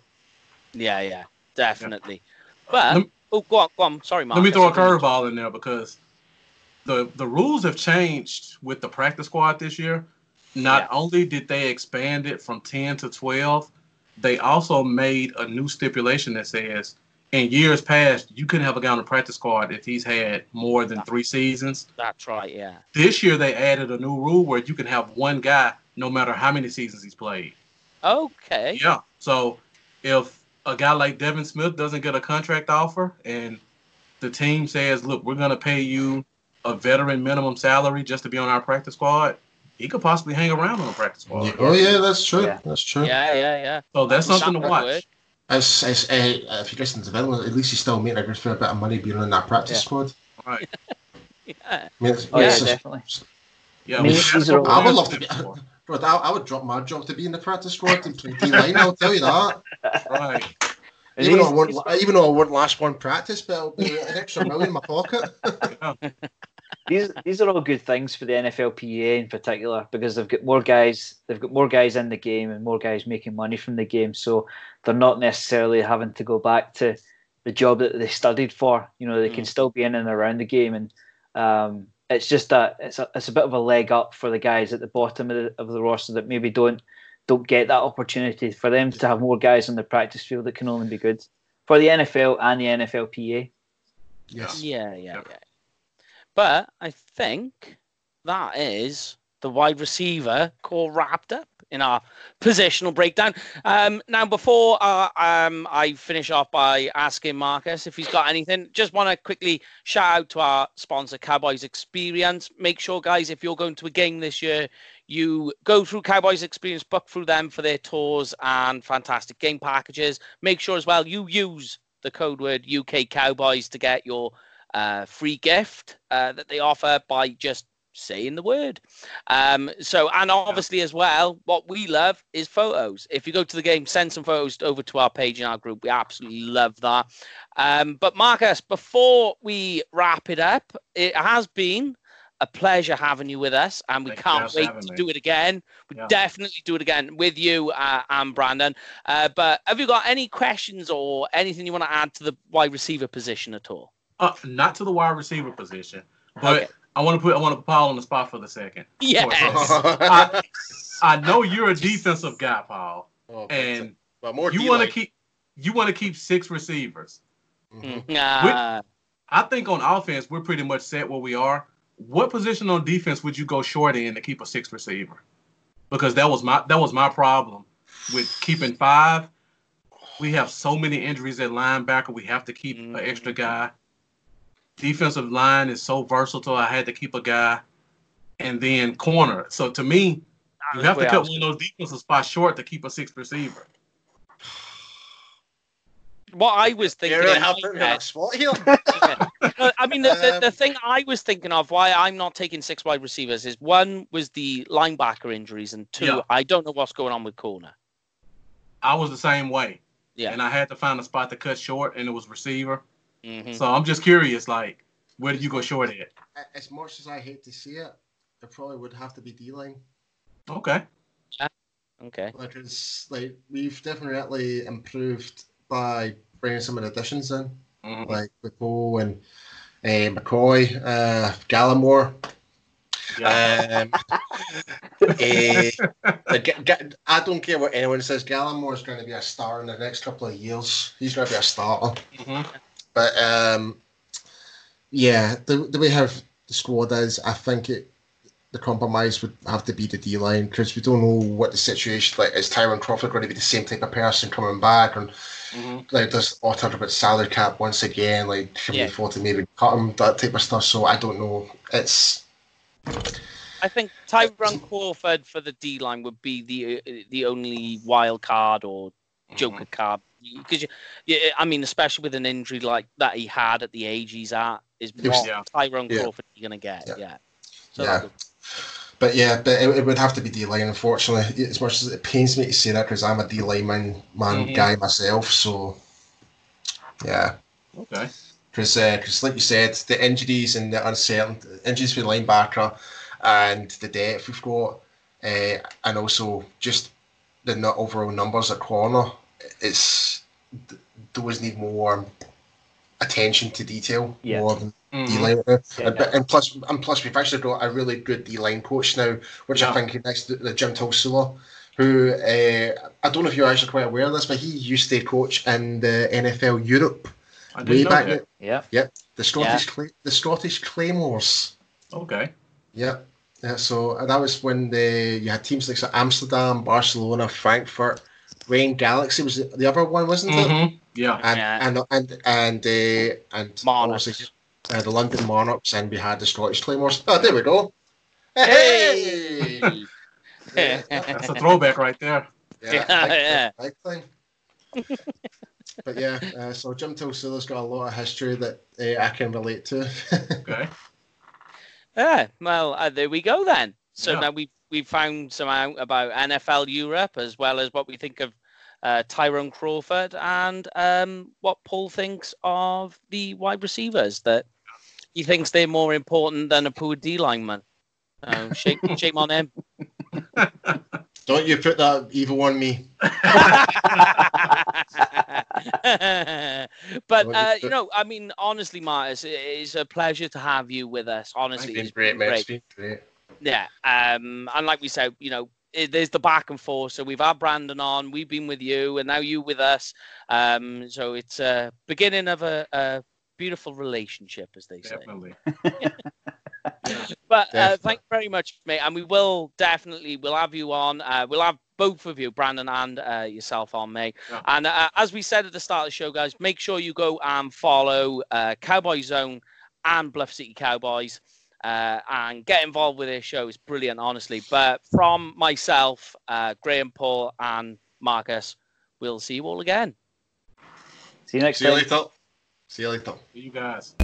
S1: Yeah, yeah, definitely. But
S2: Lem-
S1: oh, go on, go on. Sorry, Mark.
S2: Let me throw a curveball in there because the the rules have changed with the practice squad this year. not
S1: Yeah.
S2: only did they expand it from 10 to 12, they also made a new stipulation that says in years past, you couldn't have a guy on the practice squad if he's had more than three seasons.
S1: That's right. Yeah.
S2: This year, they added a new rule where you can have one guy no matter how many seasons he's played.
S1: Okay.
S2: Yeah. So if a guy like Devin Smith doesn't get a contract offer and the team says, look, we're going to pay you a veteran minimum salary just to be on our practice squad, he could possibly hang around on the practice squad.
S3: Yeah. Oh yeah, that's true.
S4: Yeah.
S3: That's true.
S1: Yeah. Yeah. Yeah.
S2: So that's something to watch.
S1: work.
S3: It's, it's, uh, if he gets into development, at least he's still making a good fair bit of money being in that practice
S4: Yeah.
S3: squad.
S2: Right.
S1: Yeah.
S3: I mean, it's,
S4: Oh yeah,
S3: it's just-
S4: definitely.
S2: Yeah.
S4: I mean,
S2: we
S4: these
S2: had
S4: are
S2: a
S4: all-
S3: I would love to
S2: couple
S3: be. Bro, I, I would drop my job to be in the practice squad and play D line. I'll tell you that.
S2: Right.
S3: Even though, I won't, even though I wouldn't last one practice, but it'll be an extra million in my pocket.
S4: these these are all good things for the NFLPA in particular because they've got more guys they've got more guys in the game and more guys making money from the game so they're not necessarily having to go back to the job that they studied for you know they can
S1: Mm.
S4: still be in and around the game and um, it's just that it's a, it's a bit of a leg up for the guys at the bottom of the, of the roster that maybe don't don't get that opportunity for them to have more guys on the practice field that can only be good for the NFL and the NFLPA
S3: yes.
S1: Yeah, yeah,
S2: Yep.
S1: yeah. But I think that is the wide receiver call wrapped up in our positional breakdown. Um, now, before uh, um, I finish off by asking Marcus if he's got anything, just want to quickly shout out to our sponsor, Cowboys Experience. Make sure, guys, if you're going to a game this year, you go through Cowboys Experience, book through them for their tours and fantastic game packages. Make sure as well you use the code word UK Cowboys to get your uh, free gift uh, that they offer by just saying the word. Um, so, and obviously as well, what we love is photos. If you go to the game, send some photos over to our page in our group. We absolutely love that. Um, but Marcus, before we wrap it up, it has been a pleasure having you with us, and we can't wait to
S2: me.
S1: do it again. We
S2: Yeah.
S1: definitely do it again with you uh, and Brandon. Uh, but have you got any questions or anything you want to add to the wide receiver position at all?
S2: Uh, not to the wide receiver position, but
S1: Okay.
S2: I want to put I want to put Paul on the spot for the second.
S1: Yes.
S2: I, I know you're a defensive guy, Paul,
S3: Oh,
S2: and
S3: but more
S2: you want to keep you want to keep six receivers.
S3: Mhm.
S1: Uh,
S2: I think on offense we're pretty much set where we are. What position on defense would you go short in to keep a six receiver? Because that was my that was my problem with keeping five. We have so many injuries at linebacker. We have to keep an extra guy. Defensive line is so versatile. I had to keep a guy, and then corner. So to me, you have to cut one of those defensive spots short to keep a sixth receiver.
S1: What I was thinking.
S3: really
S1: in
S3: have
S1: my
S3: me on
S1: head-
S3: that spot here.
S1: Uh, I mean, the, the, the thing I was thinking of why I'm not taking six wide receivers is one was the linebacker injuries, and two,
S2: Yeah.
S1: I don't know what's going on with corner.
S2: I was the same way,
S1: Yeah.
S2: and I had to find a spot to cut short, and it was receiver.
S1: Mhm.
S2: So I'm just curious, like, where did you go short at?
S3: as much as I hate to see it, it probably would have to be D line
S2: Okay.
S1: Okay.
S3: because like we've definitely improved by bringing some of the additions in,
S2: Mhm.
S3: like McCall and uh, McCoy, uh, Gallimore.
S2: Yeah.
S3: Um, eh, like, Ga- Ga- I don't care what anyone says. Gallimore is going to be a star in the next couple of years. He's going to be a starter.
S2: Mhm.
S3: But um, yeah, the, the way how the squad is, I think it the compromise would have to be the D line because we don't know what the situation like. Is Tyrone Crawford going to be the same type of person coming back? And
S2: Mhm.
S3: like, there's all talk about salary cap once again. Like, should
S1: Yeah.
S3: we afford to maybe cut him? That type of stuff. So I don't know. It's
S1: I think Tyrone Crawford for the D line would be the uh, the only wild card or joker card because yeah, I mean, especially with an injury like that he had at the age he's at, is
S3: He was-
S1: what
S2: Yeah.
S1: Tyrone
S3: Yeah.
S1: Crawford you're gonna get?
S3: Yeah.
S1: Yeah. So
S3: Yeah. But yeah, but it, it would have to be D line, unfortunately. As much as it pains me to say that, because I'm a D line man, man
S2: Mhm.
S3: guy myself. So yeah,
S2: Okay.
S3: because because like you said, the injuries and the uncertainty, injuries for the linebacker, and the depth we've got, uh, and also just the overall numbers at corner. It's th- those need more attention to detail
S4: Yeah.
S3: more than
S2: Mhm.
S3: D-line.
S4: Yeah.
S3: And, but- and plus, and plus, we've actually got a really good D-line coach now, which
S2: Yeah.
S3: I think next to the Jim Tomsula, who uh, I don't know if you're actually quite aware of this, but he used to coach in the NFL Europe
S2: I
S3: way back.
S2: that.
S3: then.
S4: Yeah.
S3: The Scottish, Cla- the Scottish Claymores.
S2: Okay.
S3: Yeah. Yeah, so uh, that was when the you had teams like Amsterdam, Barcelona, Frankfurt, Rain Galaxy was the, the other one, wasn't it?
S2: hmm Yeah.
S3: And,
S1: Yeah.
S3: and and and uh, and
S1: Monarchs.
S3: obviously, uh, the London Monarchs, and we had the Scottish Claymores. Oh, there we go.
S1: Hey!
S3: Yeah,
S2: That's a throwback right there.
S3: yeah,
S1: Yeah,
S3: big,
S1: yeah.
S3: big time. but yeah, uh, so Jim Tomsula's got a lot of history that uh, I can relate to.
S2: Okay.
S1: Yeah, well, uh, there we go then. So
S2: Yeah.
S1: now we've we've found some out about NFL Europe as well as what we think of uh, Tyrone Crawford and um, what Paul thinks of the wide receivers. That he thinks they're more important than a poor D lineman. So shame, shame on him.
S3: Don't you put that evil on me.
S1: but uh, you know, I mean, honestly, Marcus, it is a pleasure to have you with us. Honestly,
S3: It's
S1: it's
S3: been great, man.
S1: great.
S3: It's been great.
S1: Yeah. Um, and like we said, you know, it, there's the back and forth. So we've had Brandon on, we've been with you, and now you with us. Um, so it's a beginning of a, a beautiful relationship, as they say.
S2: Definitely.
S1: But uh, thank you very much, mate. And we will definitely we'll have you on. Uh, we'll have both of you, Brandon and uh, yourself, on, mate.
S2: Yeah.
S1: And uh, as we said at the start of the show, guys, make sure you go and follow uh, Cowboy Zone and Bluff City Cowboys. Uh, and get involved with this show. It's brilliant, honestly. But from myself, uh, Graham, Paul, and Marcus, we'll see you all again.
S4: See you next
S3: See you later. See you later.
S2: See you guys.